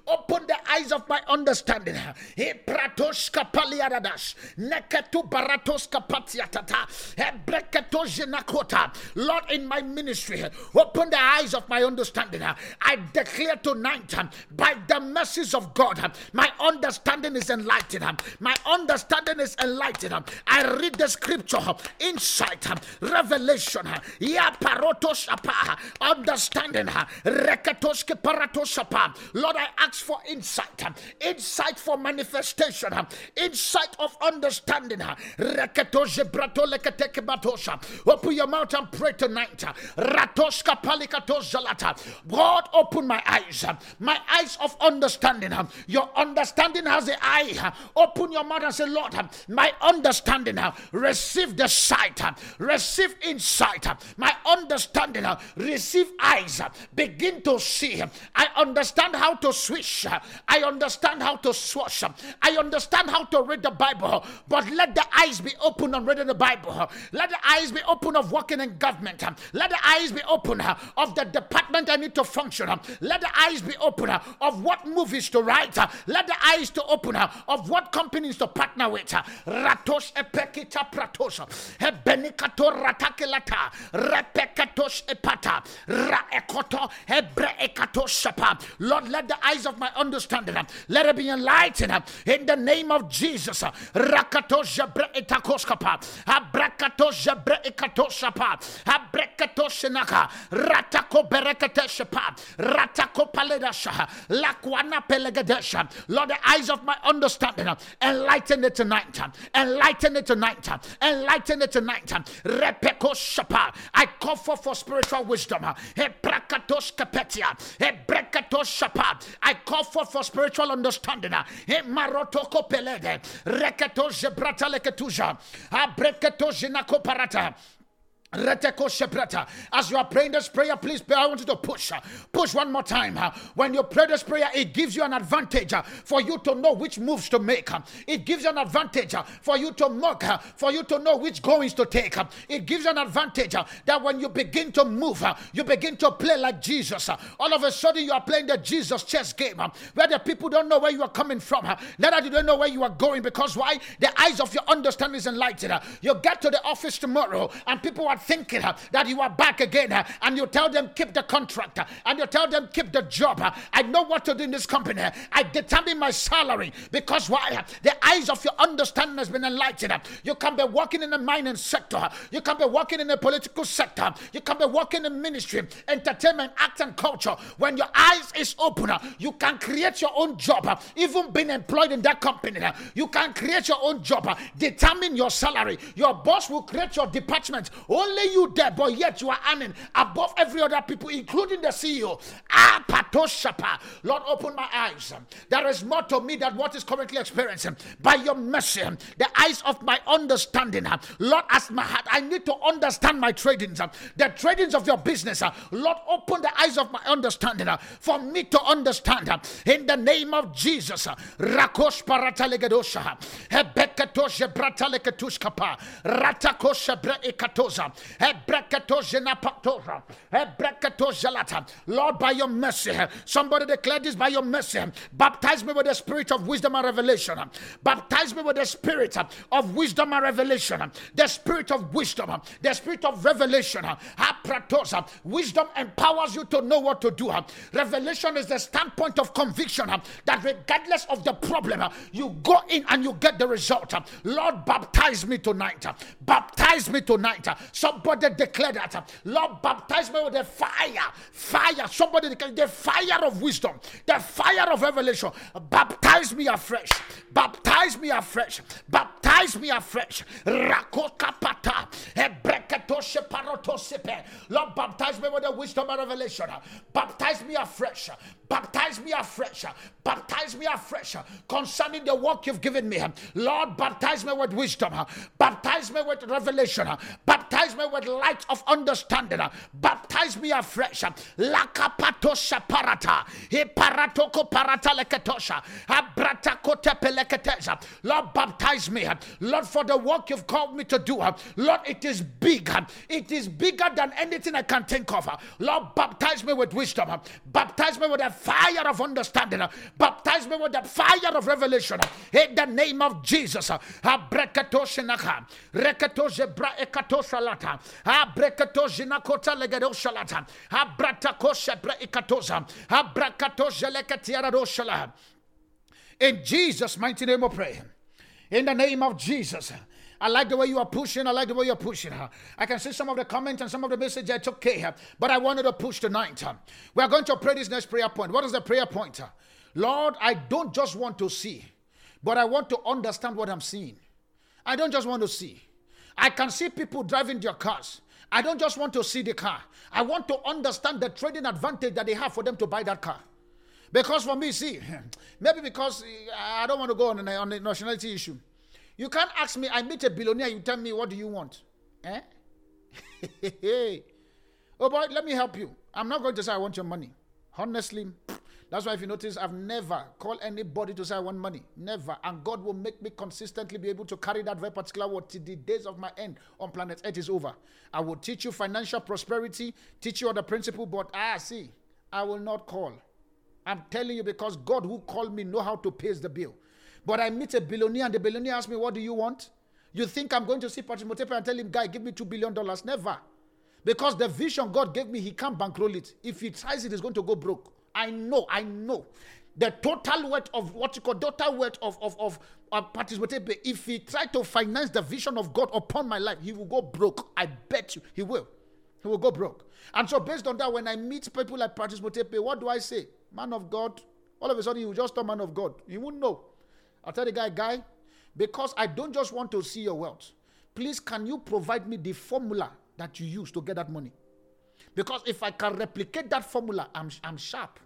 A: Open the eyes of my understanding. Epratoska paliaradas. Neketu baratoska patiatata. Ebreketo jenakota. Lord, in my ministry, open the eyes of my understanding. I declare tonight, by the mercies of God, my understanding is enlightened. My understanding is enlightened. I read the scripture, insight, revelation, understanding, rekatoske paratoshapa. Lord, I ask for insight, insight for manifestation, insight of understanding. Open your mouth and pray tonight. God, open my eyes, my eyes of understanding. Your understanding has the eye. Open your mouth and say, Lord, my understanding, receive the sight, receive insight. My understanding, receive eyes. Begin to see. I understand how to swish. I understand how to swash. I understand how to read the Bible, but let the eyes be open on reading the Bible. Let the eyes be open of working in government. Let the eyes be open uh, of the department I need to function. Let the eyes be open uh, of what movies to write. Let the eyes to open uh, of what companies to partner with. Ratos epekita pratos. Ebenikato ratakilata. Repekatos epata. Raekoto hebre ekatos. Lord, let the eyes of my understanding let it be enlightened in the name of Jesus. Rakato jabre etakoskapa. Abrakato jabre ekatoshapa. Abrekato shenaka. Ratako berekete shapa. Ratako paledasha. Lakwana pelegedesha. Lord, the eyes of my understanding enlighten it tonight. Enlighten it tonight. Enlighten it tonight. Repeko shapa. I call for for spiritual wisdom. Hebrakatos kapetia. Hebrekatos shapa. I call for for spiritual understanding. Marotoko pelede. Reketo jebrata leketuja. Abreketo jenako parata. As you are praying this prayer, please, I want you to push. Push one more time. When you pray this prayer, it gives you an advantage for you to know which moves to make. It gives you an advantage for you to mock, for you to know which goings to take. It gives you an advantage that when you begin to move, you begin to play like Jesus. All of a sudden, you are playing the Jesus chess game where the people don't know where you are coming from. Neither do they know where you are going because why? The eyes of your understanding is enlightened. You get to the office tomorrow and people are thinking uh, that you are back again uh, and you tell them keep the contract uh, and you tell them keep the job. Uh, I know what to do in this company. I determine my salary because why? Uh, the eyes of your understanding has been enlightened. Uh, you can be working in the mining sector. You can be working in the political sector. You can be working in ministry, entertainment, art and culture. When your eyes is open, you can create your own job. Even being employed in that company, you can create your own job. Determine your salary. Your boss will create your department. Only only you there, but yet you are earning above every other people, including the CEO. Ah, Patoshapa. Lord, open my eyes. There is more to me than what is currently experiencing. By your mercy, the eyes of my understanding. Lord, as my heart, I need to understand my tradings, the tradings of your business. Lord, open the eyes of my understanding for me to understand. In the name of Jesus. Rakosh paratalegedosha. Hebekatoshe bratalekatushkapa. Ratakoshe breikatoza. Lord, by your mercy, somebody declare this by your mercy. Baptize me with the spirit of wisdom and revelation. Baptize me with the spirit of wisdom and revelation. The spirit of wisdom, the spirit of revelation. Wisdom empowers you to know what to do. Revelation is the standpoint of conviction that regardless of the problem, you go in and you get the result. Lord, baptize me tonight. Baptize me tonight Somebody declare that. Lord, baptize me with the fire. Fire. Somebody declare the fire of wisdom, the fire of revelation. Baptize me afresh. Baptize me afresh. Baptize me afresh. Rakota pata. Lord, baptize me with the wisdom and revelation. Baptize me afresh. Baptize me afresh. Baptize me afresh concerning the work you've given me. Lord, baptize me with wisdom. Baptize me with revelation. Baptize me with light of understanding. Baptize me afresh. Lakapatosha parata. Hiparatoko parata leketosha. Abratakote. Lord, baptize me. Lord, for the work you've called me to do. Lord, it is big. It is bigger than anything I can think of. Lord, baptize me with wisdom. Baptize me with a fire of understanding. Baptize me with the fire of revelation. In the name of Jesus. Abrekatoshinaka. Rekatozebra ekatosalata. Abrekatozhinakota legedoshalata. Abratakosebra ekatosa. Abrakatozelekatiaradoshala. In Jesus' mighty name, we pray. In the name of Jesus. I like the way you are pushing. I like the way you're pushing. I can see some of the comments and some of the messages. It's okay. But I wanted to push tonight. We are going to pray this next prayer point. What is the prayer point? Lord, I don't just want to see, but I want to understand what I'm seeing. I don't just want to see. I can see people driving their cars. I don't just want to see the car. I want to understand the trading advantage that they have for them to buy that car. Because for me, see, maybe because I don't want to go on a, on a nationality issue. You can't ask me, I meet a billionaire, you tell me, what do you want? Eh? oh boy, let me help you. I'm not going to say I want your money. Honestly, that's why if you notice, I've never called anybody to say I want money. Never. And God will make me consistently be able to carry that very particular word till the days of my end on planet Earth is over. I will teach you financial prosperity, teach you other principle, but ah, see, I will not call. I'm telling you because God who called me know how to pay the bill. But I meet a billionaire and the billionaire asks me, What do you want? You think I'm going to see Patrick Motsepe and tell him, Guy, give me $2 billion? Never. Because the vision God gave me, he can't bankroll it. If he tries it, he's going to go broke. I know, I know. The total worth of what you call total worth of, of, of, Patrick if he tried to finance the vision of God upon my life, he will go broke. I bet you he will. He will go broke. And so, based on that, when I meet people like Motsepe, what do I say? Man of God. All of a sudden, he will just a man of God. He won't know. I'll tell the guy, guy, because I don't just want to see your wealth. Please, can you provide me the formula that you use to get that money? Because if I can replicate that formula, I'm, I'm sharp.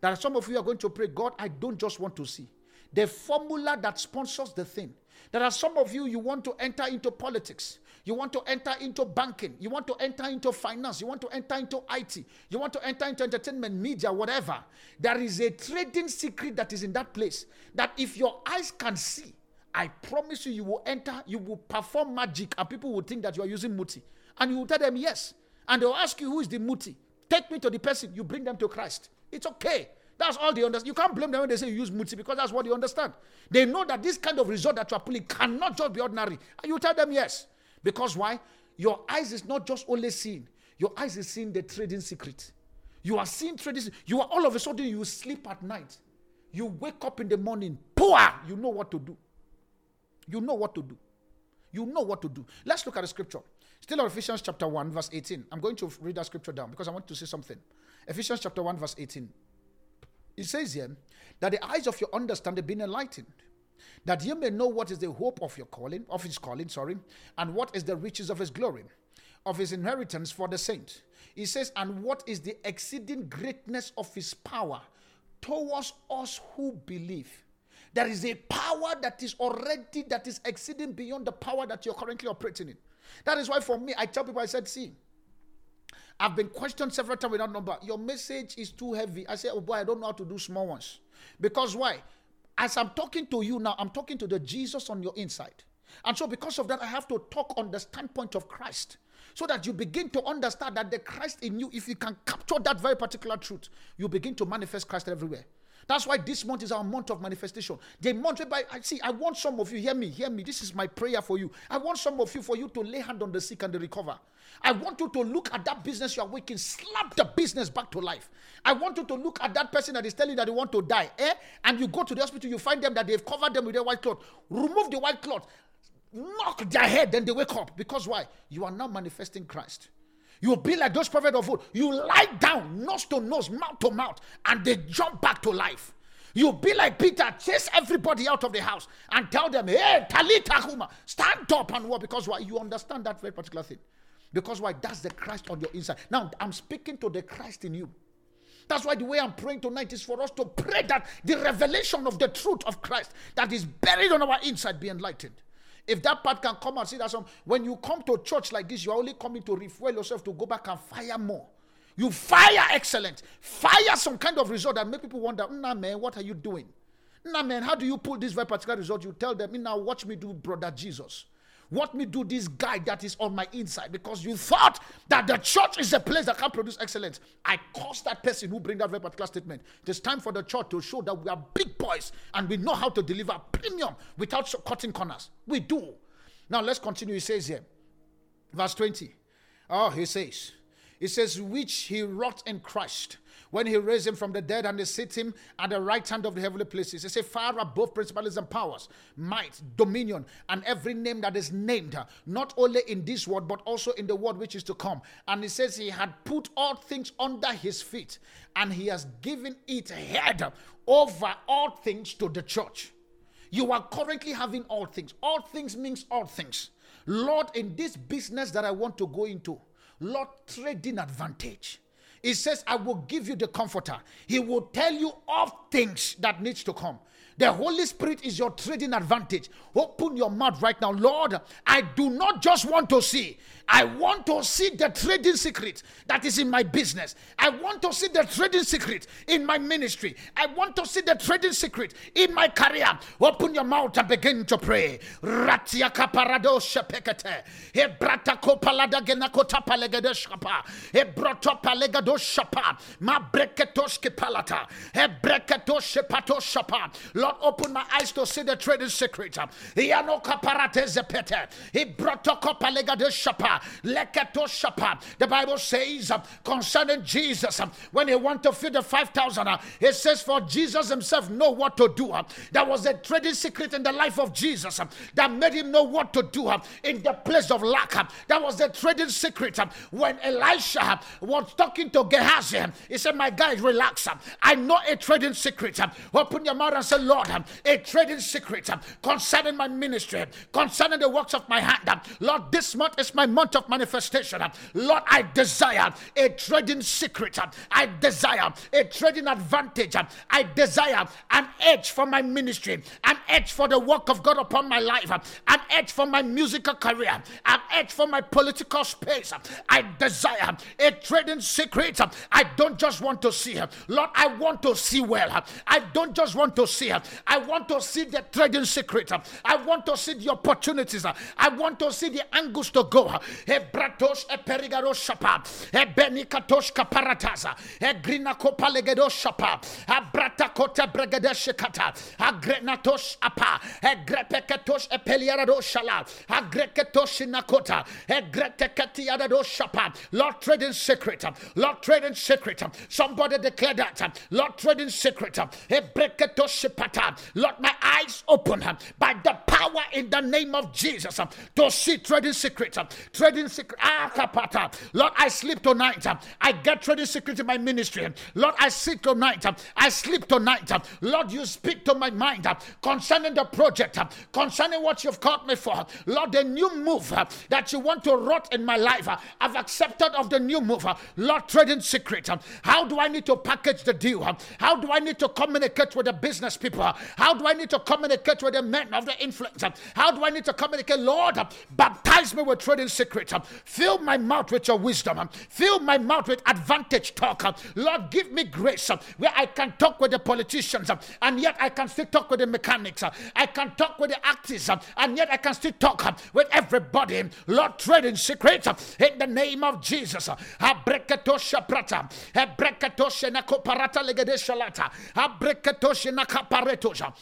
A: There are some of you are going to pray, God, I don't just want to see. The formula that sponsors the thing. There are some of you, you want to enter into politics. You want to enter into banking. You want to enter into finance. You want to enter into IT. You want to enter into entertainment, media, whatever. There is a trading secret that is in that place that if your eyes can see, I promise you, you will enter, you will perform magic, and people will think that you are using muti. And you will tell them yes. And they'll ask you, who is the muti? Take me to the person. You bring them to Christ. It's okay. That's all they understand. You can't blame them when they say you use muti because that's what they understand. They know that this kind of result that you are pulling cannot just be ordinary. And you tell them yes. Because why? Your eyes is not just only seeing, your eyes is seeing the trading secret. You are seeing trading. You are all of a sudden you sleep at night. You wake up in the morning, poor. You know what to do. You know what to do. You know what to do. Let's look at the scripture. Still on Ephesians chapter 1, verse 18. I'm going to read that scripture down because I want to say something. Ephesians chapter 1, verse 18. It says here that the eyes of your understanding being enlightened, that you may know what is the hope of your calling, of his calling, sorry, and what is the riches of his glory, of his inheritance for the saint. He says, and what is the exceeding greatness of his power towards us who believe. There is a power that is already that is exceeding beyond the power that you're currently operating in. That is why for me, I tell people, I said, see, I've been questioned several times without number. Your message is too heavy. I say, oh boy, I don't know how to do small ones. Because why? As I'm talking to you now, I'm talking to the Jesus on your inside. And so, because of that, I have to talk on the standpoint of Christ. So that you begin to understand that the Christ in you, if you can capture that very particular truth, you begin to manifest Christ everywhere. That's why this month is our month of manifestation. The month whereby I see, I want some of you, hear me, hear me. This is my prayer for you. I want some of you for you to lay hand on the sick and the recover. I want you to look at that business you are working, slap the business back to life. I want you to look at that person that is telling you that they want to die, eh? And you go to the hospital, you find them that they've covered them with a white cloth. Remove the white cloth knock their head, then they wake up. Because why? You are now manifesting Christ. You'll be like those prophets of old. You lie down, nose to nose, mouth to mouth, and they jump back to life. You'll be like Peter, chase everybody out of the house and tell them, hey, Talita Huma, stand up and walk. Because why? You understand that very particular thing. Because why? That's the Christ on your inside. Now, I'm speaking to the Christ in you. That's why the way I'm praying tonight is for us to pray that the revelation of the truth of Christ that is buried on our inside be enlightened. If that part can come and see that some when you come to church like this, you're only coming to refuel yourself to go back and fire more. You fire excellent, fire some kind of result that make people wonder, nah man, what are you doing? Nah man, how do you pull this very particular result? You tell them, now watch me do brother Jesus. What me do this guy that is on my inside because you thought that the church is a place that can produce excellence. I curse that person who bring that very particular statement. It is time for the church to show that we are big boys and we know how to deliver premium without cutting corners. We do. Now let's continue. He says here, verse 20. Oh, he says, he says, which he wrought in Christ when he raised him from the dead and he set him at the right hand of the heavenly places. He said, far above principalities and powers, might, dominion, and every name that is named, not only in this world, but also in the world which is to come. And he says, He had put all things under his feet, and he has given it head over all things to the church. You are currently having all things. All things means all things. Lord, in this business that I want to go into, Lord, trading advantage. He says, I will give you the comforter. He will tell you of things that needs to come. The Holy Spirit is your trading advantage. Open your mouth right now. Lord, I do not just want to see. I want to see the trading secret that is in my business. I want to see the trading secret in my ministry. I want to see the trading secret in my career. Open your mouth and begin to pray. Ratia kaparado shepekete. Kopalada genakota palegade shapa. Palegado shapa. Ma breketosh palata. Pato shapa. Lord, open my eyes to see the trading secret. The Bible says uh, concerning Jesus, uh, when he wanted to feed the 5,000, uh, um, it says, For Jesus himself know what to do. There was a trading secret in the life of Jesus that made him know what to do in the place of lack. That was the trading secret when Elisha was talking to Gehazi. He said, My guys, relax. I know a trading secret. Open your mouth and say, Lord, Um, a trading secret um, concerning my ministry, um, concerning the works of my hand. Lord, this month is my month month of manifestation. Lord, I desire a trading secret. I desire a trading advantage. I desire an edge for my ministry, an edge for the work of God upon my life, an edge for my musical career, an edge for my political space. I desire a trading secret. I don't just want to see her. Lord, I want to see well. I don't just want to see her. I want to see the trading secret. I want to see the opportunities. I want to see the angles to go. Ebratos eperigaros shapa. Ebenikatos kaparataza egrina kopalegedos shapa abrata kota bregedesh kata agrenatos apa. Egrepeketos epeliarados shala. Agreketos nakota egretekatiarados shapa. Lord trading secret. Lord trading secret. Somebody declare that. Lord trading secret. Ebreketos shipata Uh, Lord my eyes open uh, by the power in the name of Jesus uh, to see trading secret trading secret. Ah. Lord, I sleep tonight. I get trading secrets in my ministry. Lord, I sleep tonight. I sleep tonight. Lord, you speak to my mind concerning the project, concerning what you've called me for. Lord, the new move that you want to wrought in my life. I've accepted of the new move. Lord, trading secret. How do I need to package the deal? How do I need to communicate with the business people? Uh, how do I need to communicate with the men of the influence? Uh, how do I need to communicate? Lord, uh, baptize me with trading secrets. Fill my mouth with your wisdom. Fill my mouth with advantage talk. Lord, give me grace where I can talk with the politicians and yet I can still talk with the mechanics. I can talk with the artists and yet I can still talk with everybody. Lord, trading secrets in the name of Jesus. Abrekatosha prata. Abrekatosha nakoparata legedeshalata. Abrekatosha nakaparetosha.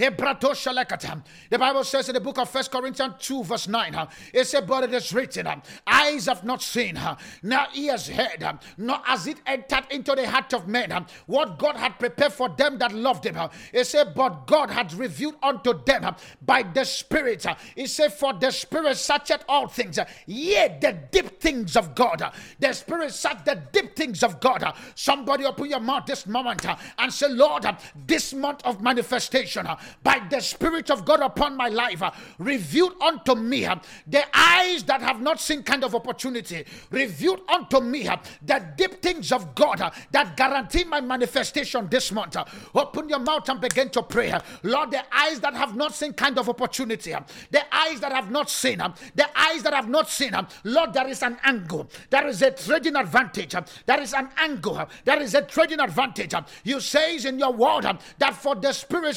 A: The Bible says in the book of First Corinthians 2, verse 9, it said, But it is written, eyes have not seen, now ears heard, nor has it entered into the heart of men what God had prepared for them that loved him. It said, But God had revealed unto them by the Spirit. It said, For the Spirit searcheth all things, yea, the deep things of God. The Spirit search the deep things of God. Somebody open your mouth this moment and say, Lord, this month of manifestation, by the Spirit of God upon my life, uh, revealed unto me uh, the eyes that have not seen kind of opportunity, revealed unto me uh, the deep things of God that guarantee my manifestation this month. Open your mouth and begin to pray. Lord, the eyes that have not seen kind of opportunity, the eyes that have not seen, the eyes that have not seen, Lord, there is an angle, there is a trading advantage, there is an angle, there is a trading advantage. You says in your word that for the spirit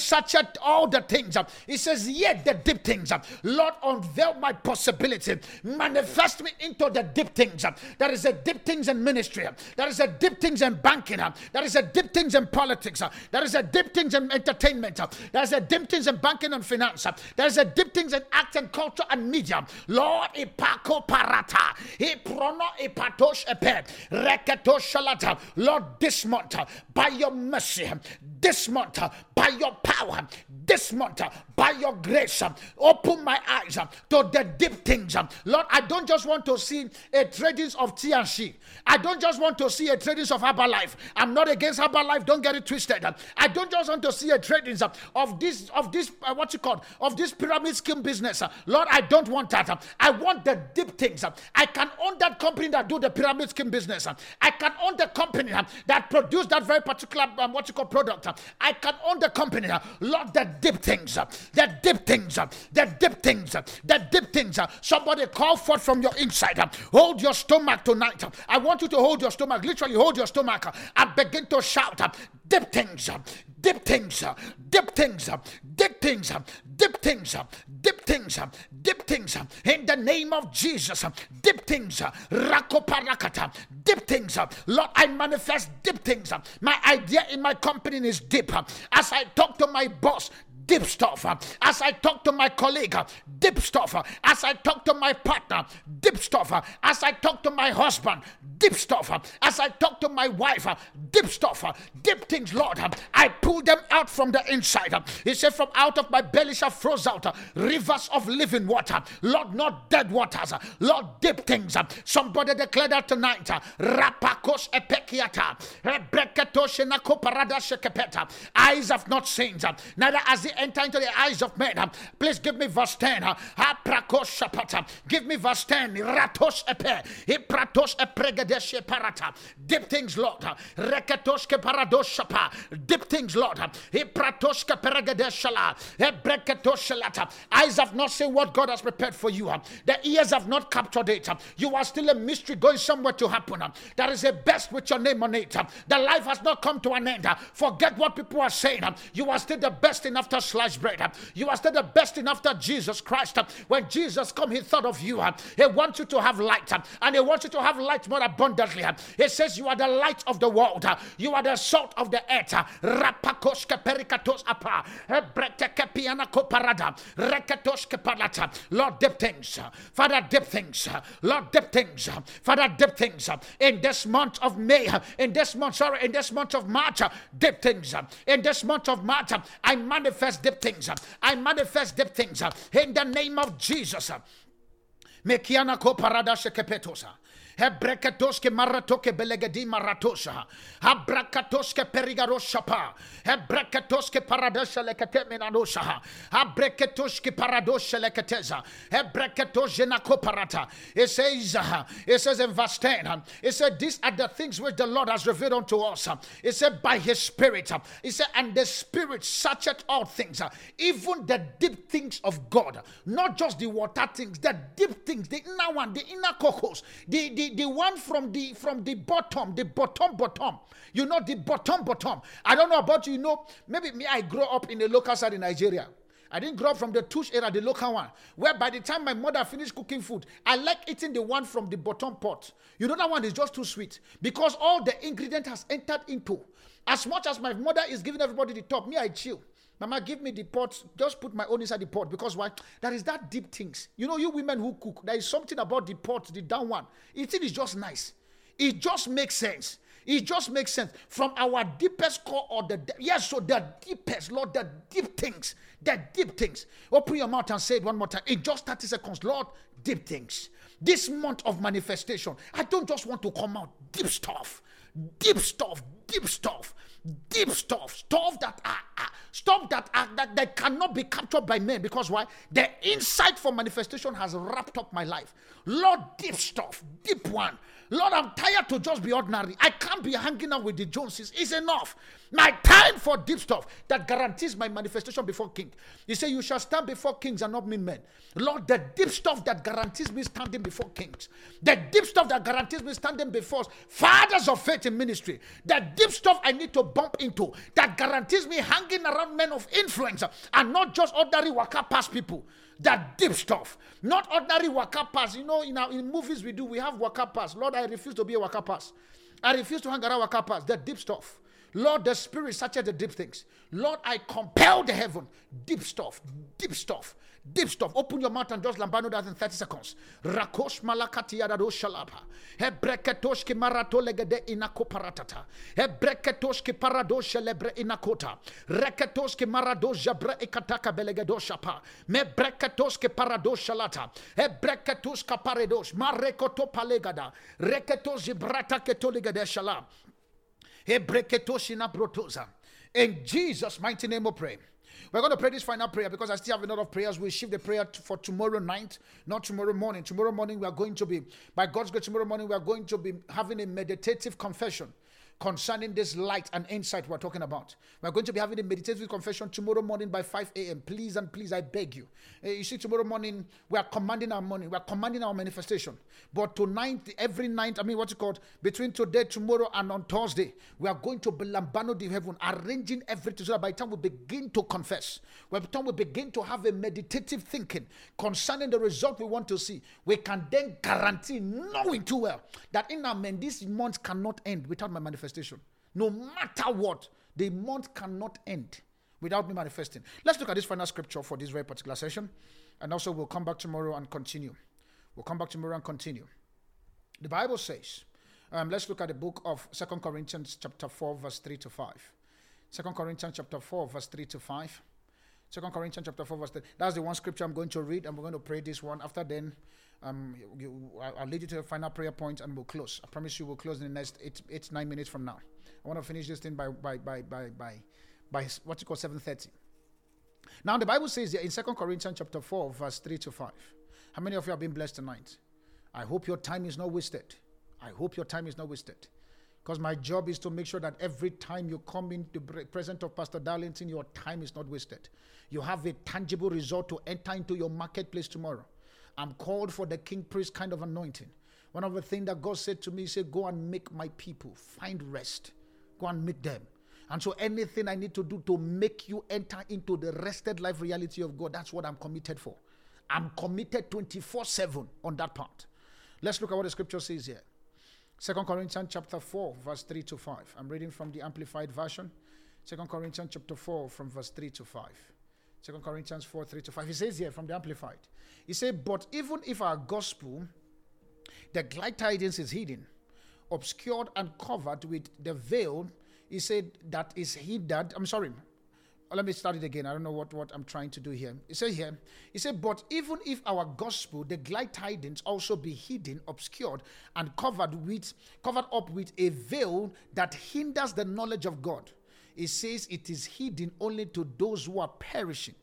A: all the things. He says, Yet the deep things. Lord, unveil my possibility. Manifest me into the deep things. There is a deep things in ministry. There is a deep things in banking. There is a deep things in politics. There is a deep things in entertainment. There is a deep things in banking and finance. There is a deep things in art and culture and media. Lord, ipako parata. Iprono ipatosh epe. Reketo shalata. Lord, this month, by your mercy, this month, by your power, this month, uh, by your grace, uh, open my eyes uh, to the deep things. Lord, I don't just want to see a trading of she. I don't just want to see a trading of Herbalife. I'm not against Herbalife. Don't get it twisted. I don't just want to see a trading of this of this uh, what you call of this pyramid scheme business. Lord, I don't want that. I want the deep things. I can own that company that do the pyramid scheme business. I can own the company that produce that very particular um, what you call product. I can own the company. Lord, the deep things, uh, the deep things, uh, the deep things, uh, the deep things. Somebody call forth from your inside. Hold your stomach tonight. I want you to hold your stomach, literally hold your stomach and begin to shout deep things, deep things, deep things, deep things, deep things, dip things, dip things, in the name of Jesus, uh, Dip things, rakoparakata, dip things, Lord, I manifest dip things. My idea in my company is deep. As I talk to my boss, deep stuff. As I talk to my colleague, deep stuff. As I talk to my partner, deep stuff. As I talk to my husband, deep stuff. As I talk to my wife, deep stuff. Deep things, Lord. I pull them out from the inside. He said, From out of my belly shall flow out rivers of living water. Lord, not dead waters. Lord, deep things. Somebody declare that tonight. Rapakos epekiata. Eyes have not seen, neither has it enter into the eyes of men. Please give me verse 10. Give me verse 10. Ratos epe. Ipratos epregedeshe parata. Deep things, Lord. Rekatoske paradoshapa. Deep things, Lord. Ipratoske peregedeshala. Ebreketoshalata. Eyes have not seen what God has prepared for you. The ears have not captured it. You are still a mystery going somewhere to happen. There is a best with your name on it. The life has not come to an end. Forget what people are saying. You are still the best enough sliced bread. You are still the best enough after Jesus Christ. When Jesus come, he thought of you. He wants you to have light, and he wants you to have light more abundantly. He says you are the light of the world. You are the salt of the earth. Rapakoske perikatos apa. Lord, deep things. Father, deep things. Lord, deep things. Father, deep things. In this month of May, in this month, sorry, in this month of March, deep things. In this month of March, I manifest manifest deep things. I manifest deep things in the name of Jesus. Mekiana ko parada shekepetosa. Hebrekatoske maratoke belegedi maratosha. Habrakatoske perigaroshapa. Hebrekatoske paradosha lekate minanosha. Habrekatoske paradosha lekateza. Hebrekatoshe nakoparata. It says, uh, it says in verse 10, uh, it said, These are the things which the Lord has revealed unto us. Uh, it said, By his spirit. It said, And the spirit searcheth all things, even the deep things of God. Not just the water things, the deep things, the inner one, the inner cocos, the, the the, the one from the from the bottom, the bottom bottom. You know the bottom bottom. I don't know about you. You know, maybe me. I grew up in a local side in Nigeria. I didn't grow up from the tush era, the local one, where by the time my mother finished cooking food, I like eating the one from the bottom pot. You know that one is just too sweet because all the ingredient has entered into. As much as my mother is giving everybody the top, me I chill. Mama, give me the pot. Just put my own inside the pot. Because why? There is that deep things. You know, you women who cook, there is something about the pot, the down one. It is just nice. It just makes sense. It just makes sense from our deepest core or the yes, so the deepest, Lord, the deep things, the deep things. Open your mouth and say it one more time. In just 30 seconds, Lord, deep things. This month of manifestation, I don't just want to come out deep stuff, deep stuff, deep stuff, deep stuff, stuff that are, are stuff that are that, that cannot be captured by men. Because why? The insight for manifestation has wrapped up my life. Lord, deep stuff, deep one. Lord, I'm tired to just be ordinary. I can't be hanging out with the Joneses. It's enough. My time for deep stuff that guarantees my manifestation before king. You say, You shall stand before kings and not mean men. Lord, the deep stuff that guarantees me standing before kings, the deep stuff that guarantees me standing before fathers of faith in ministry, the deep stuff I need to bump into that guarantees me hanging around men of influence and not just ordinary waka past people that deep stuff, not ordinary waka pass. You know, in our in movies we do, we have waka pass. Lord, I refuse to be a waka pass. I refuse to hang around waka pass. The deep stuff. Lord, the Spirit searches the deep things. Lord, I compel the heaven. Deep stuff, deep stuff, deep stuff. Open your mouth and just lambano that in 30 seconds. Rakosh malakati yadado shalapa. Hebreketosh ki marato legede inako paratata. Hebreketosh ki parado shelebre inakota. Reketosh ki marado jabre ikataka belegedo shapa. Me breketosh ki parado shalata. Hebreketosh kaparedosh. Marekoto palegada. Reketosh jibrata ketoligede shala. In Jesus' mighty name we pray. We're going to pray this final prayer because I still have a lot of prayers. We'll shift the prayer for tomorrow night, not tomorrow morning. Tomorrow morning, we are going to be, by God's grace, tomorrow morning, we are going to be having a meditative confession concerning this light and insight we're talking about. We're going to be having a meditative confession tomorrow morning by 5 a.m. Please and please, I beg you. Uh, you see, tomorrow morning, we are commanding our money, we are commanding our manifestation. But tonight, every night, I mean, what's it called? Between today, tomorrow, and on Thursday, we are going to be lambano the heaven, arranging everything so that by the time we begin to confess, by the time we begin to have a meditative thinking concerning the result we want to see, we can then guarantee, knowing too well, that in our men, this month cannot end without my manifestation manifestation. No matter what, the month cannot end without me manifesting. Let's look at this final scripture for this very particular session. And also, we'll come back tomorrow and continue. We'll come back tomorrow and continue. The Bible says, um, let's look at the book of Second Corinthians, chapter 4, verse 3 to 5. Second Corinthians, chapter 4, verse 3 to 5. Second Corinthians, chapter 4, verse 3. That's the one scripture I'm going to read, and we're going to pray this one. After then, um, I'll lead you to the final prayer point and we'll close. I promise you we'll close in the next eight, eight nine minutes from now. I want to finish this thing by by by by by, by what you call 7:30. Now the Bible says in Second Corinthians chapter 4, verse 3 to 5. How many of you have been blessed tonight? I hope your time is not wasted. I hope your time is not wasted. Because my job is to make sure that every time you come in the presence of Pastor Darlington, your time is not wasted. You have a tangible result to enter into your marketplace tomorrow. I'm called for the king priest kind of anointing. One of the things that God said to me, He said, Go and make my people find rest. Go and make them. And so anything I need to do to make you enter into the rested life reality of God, that's what I'm committed for. I'm committed 24 7 on that part. Let's look at what the scripture says here. Second Corinthians chapter 4, verse 3 to 5. I'm reading from the Amplified Version. Second Corinthians chapter 4, from verse 3 to 5. Second Corinthians 4, 3 to 5. He says here from the Amplified. He said, But even if our gospel, the glad tidings is hidden, obscured and covered with the veil, he said that is hidden. I'm sorry. Let me start it again. I don't know what, what I'm trying to do here. He said here, he said, but even if our gospel, the glad tidings, also be hidden, obscured, and covered with covered up with a veil that hinders the knowledge of God, it says it is hidden only to those who are perishing.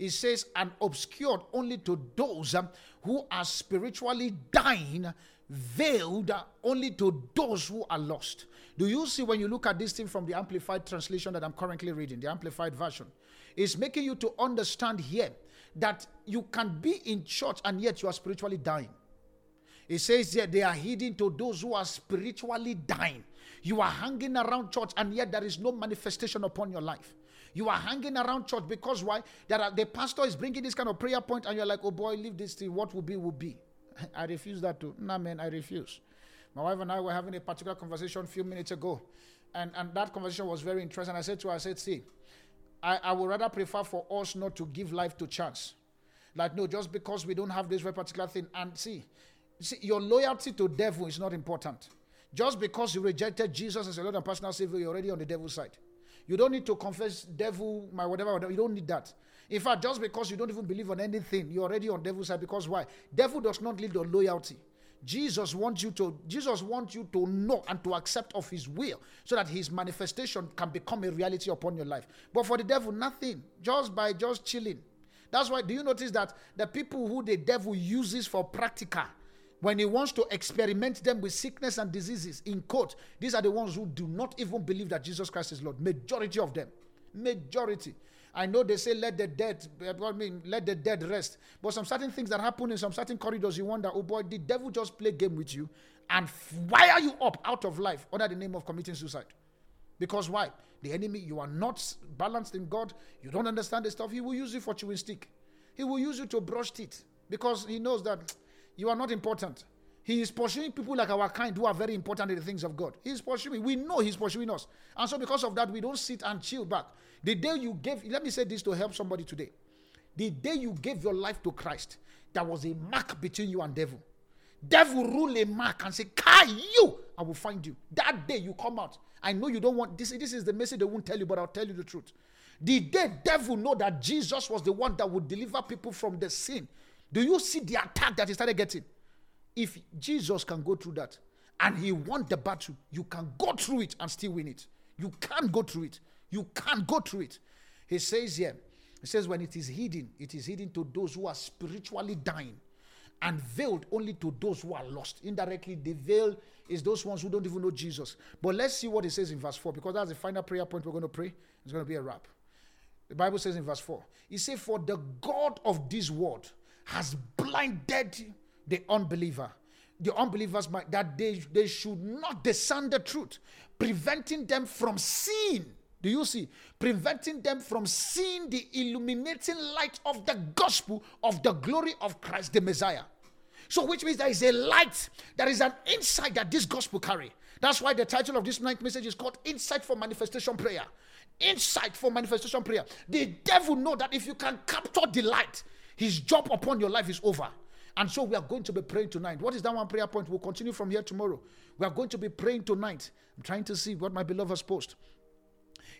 A: It says, and obscured only to those um, who are spiritually dying, veiled only to those who are lost. Do you see when you look at this thing from the Amplified translation that I'm currently reading, the Amplified version? It's making you to understand here that you can be in church and yet you are spiritually dying. It says that they are hidden to those who are spiritually dying. You are hanging around church and yet there is no manifestation upon your life. You are hanging around church because why? That are, the pastor is bringing this kind of prayer point and you're like, oh boy, leave this thing. What will be, will be. I refuse that too. Nah, man, I refuse. My wife and I were having a particular conversation a few minutes ago. And, and that conversation was very interesting. I said to her, I said, see, I, I would rather prefer for us not to give life to chance. Like, no, just because we don't have this very particular thing. And see, see, your loyalty to devil is not important. Just because you rejected Jesus as a Lord and personal Savior, you're already on the devil's side. You don't need to confess devil, my whatever, whatever. You don't need that. In fact, just because you don't even believe on anything, you're already on devil's side. Because why? Devil does not lead on loyalty. Jesus wants you to Jesus wants you to know and to accept of his will so that his manifestation can become a reality upon your life. But for the devil, nothing. Just by just chilling. That's why do you notice that the people who the devil uses for practical when he wants to experiment them with sickness and diseases in court, these are the ones who do not even believe that Jesus Christ is Lord. Majority of them. Majority. I know they say let the dead, I mean, let the dead rest. But some certain things that happen in some certain corridors, you wonder, oh boy, did devil just play game with you and fire you up out of life under the name of committing suicide? Because why? The enemy, you are not balanced in God. You don't understand the stuff. He will use you for chewing stick. He will use you to brush teeth because he knows that you are not important. He is pursuing people like our kind who are very important in the things of God. He is pursuing. We know He's pursuing us. And so, because of that, we don't sit and chill back. The day you gave, let me say this to help somebody today. The day you gave your life to Christ, there was a mark between you and devil. Devil rule a mark and say, Kai, you, I will find you. That day you come out. I know you don't want this. This is the message they won't tell you, but I'll tell you the truth. The day devil know that Jesus was the one that would deliver people from the sin. Do you see the attack that he started getting? If Jesus can go through that and he won the battle, you can go through it and still win it. You can't go through it. You can't go through it. He says here, he says, when it is hidden, it is hidden to those who are spiritually dying and veiled only to those who are lost. Indirectly, the veil is those ones who don't even know Jesus. But let's see what it says in verse 4 because that's the final prayer point we're going to pray. It's going to be a wrap. The Bible says in verse 4, He says, For the God of this world has blinded the unbeliever, the unbelievers, that they, they should not discern the truth, preventing them from seeing. Do you see? Preventing them from seeing the illuminating light of the gospel of the glory of Christ the Messiah. So, which means there is a light, there is an insight that this gospel carry. That's why the title of this ninth message is called Insight for Manifestation Prayer. Insight for Manifestation Prayer. The devil know that if you can capture the light, his job upon your life is over. And so we are going to be praying tonight. What is that one prayer point? We'll continue from here tomorrow. We are going to be praying tonight. I'm trying to see what my beloved has posted.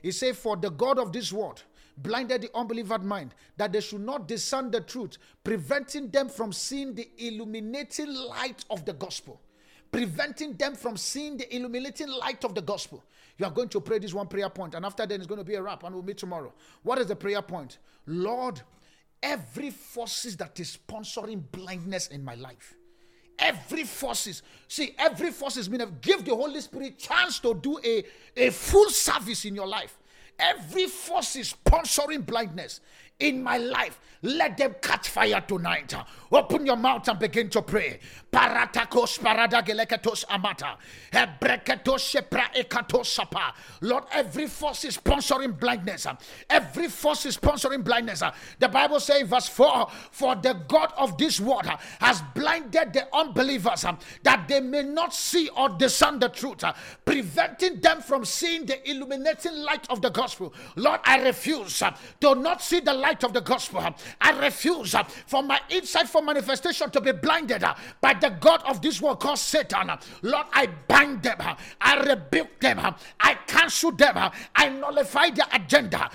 A: He said, For the God of this world blinded the unbeliever mind, that they should not discern the truth, preventing them from seeing the illuminating light of the gospel. Preventing them from seeing the illuminating light of the gospel. You are going to pray this one prayer point, and after that, it's going to be a wrap, and we'll meet tomorrow. What is the prayer point? Lord, every forces that is sponsoring blindness in my life. Every forces. See every forces mean give the holy spirit chance to do a, a full service in your life. Every force is sponsoring blindness in my life let them catch fire tonight. Open your mouth and begin to pray. Paratakos paradageleketos amata. Ebreketos shepra ekatosapa. Lord, every force is sponsoring blindness. Every force is sponsoring blindness. The Bible says, verse 4 For the God of this world has blinded the unbelievers that they may not see or discern the truth, preventing them from seeing the illuminating light of the gospel. Lord, I refuse to not see the light of the gospel. I refuse uh, for my insight for manifestation to be blinded uh, by the God of this world called Satan. Lord, I bind them. Uh, I rebuke them. Uh, I cancel them. Uh, I nullify their agenda.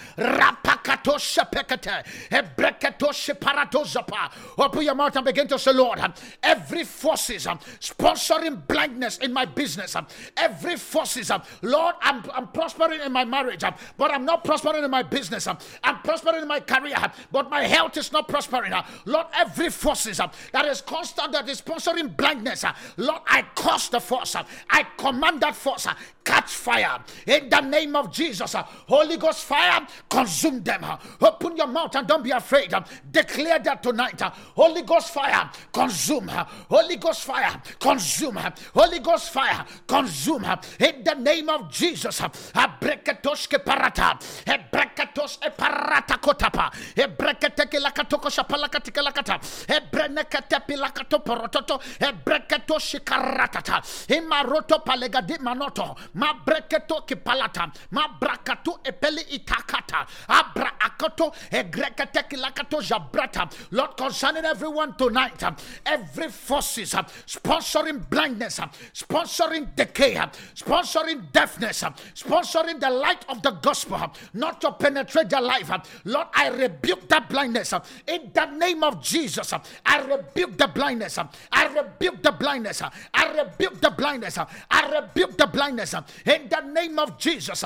A: Open your mouth and begin to say, Lord, uh, every forces sponsoring blindness in my business, every forces, Lord, I'm, I'm prospering in my marriage, but I'm not prospering in my business. I'm prospering in my career, but my health is not prospering. Uh, Lord, every forces uh, that is constant, that is sponsoring blindness, uh, Lord, I cause the force. Uh, I command that force uh, catch fire in the name of Jesus. Uh, Holy Ghost fire, consume them. Open your mouth and don't be afraid. Declare that tonight. Holy Ghost fire, consume. Her. Holy Ghost fire, consume. Her. Holy Ghost fire, consume. Her. In the name of Jesus. Abreketoshke para parata. Ebrekatos eparata kotapa. Ebreketeke lakatoko shapalakatika lakata. Ebrenekete pilakato porototo. Ebreketo shikaratata. Imaroto palegadi manoto. Ma breketo kipalata. Ma brakato epeli itakata. Abra akoto egreketeke lakato jabrata. Lord, concerning everyone tonight, every forces sponsoring blindness, sponsoring decay, sponsoring deafness, sponsoring the light of the gospel, not to penetrate their life. Lord, I rebuke that blindness in the name of Jesus. I rebuke the blindness. I rebuke the blindness. I rebuke the blindness. I rebuke the blindness in the name of Jesus.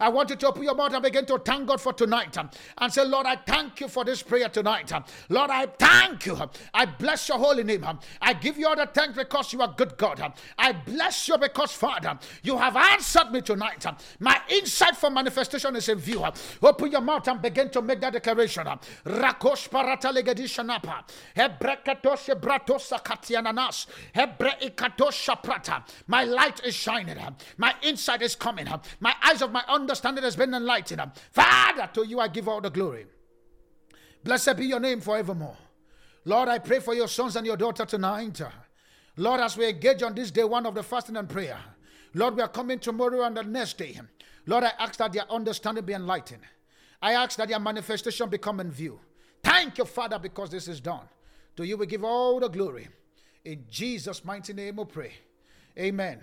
A: I want you to open your mouth and begin to thank God for tonight and say, Lord, I thank you for this prayer tonight. Lord, I thank you. I bless your holy name. I give you all the thanks because you are good God. I bless you because, Father, you have answered me tonight. My insight for manifestation is in view. Open your mouth and begin to make that declaration. Rakosh parata legedishanapa. Hebrekatoshe bratosa katiananas. Prata. My light is shining. My insight is coming. My eyes of my understanding has been enlightened. Father, to you I give all the glory. Blessed be your name forevermore. Lord, I pray for your sons and your daughter tonight. Lord, as we engage on this day one of the fasting and prayer, Lord, we are coming tomorrow and the next day. Lord, I ask that their understanding be enlightened. I ask that their manifestation become in view. Thank you, Father, because this is done. To you we give all the glory. In Jesus' mighty name we pray. Amen.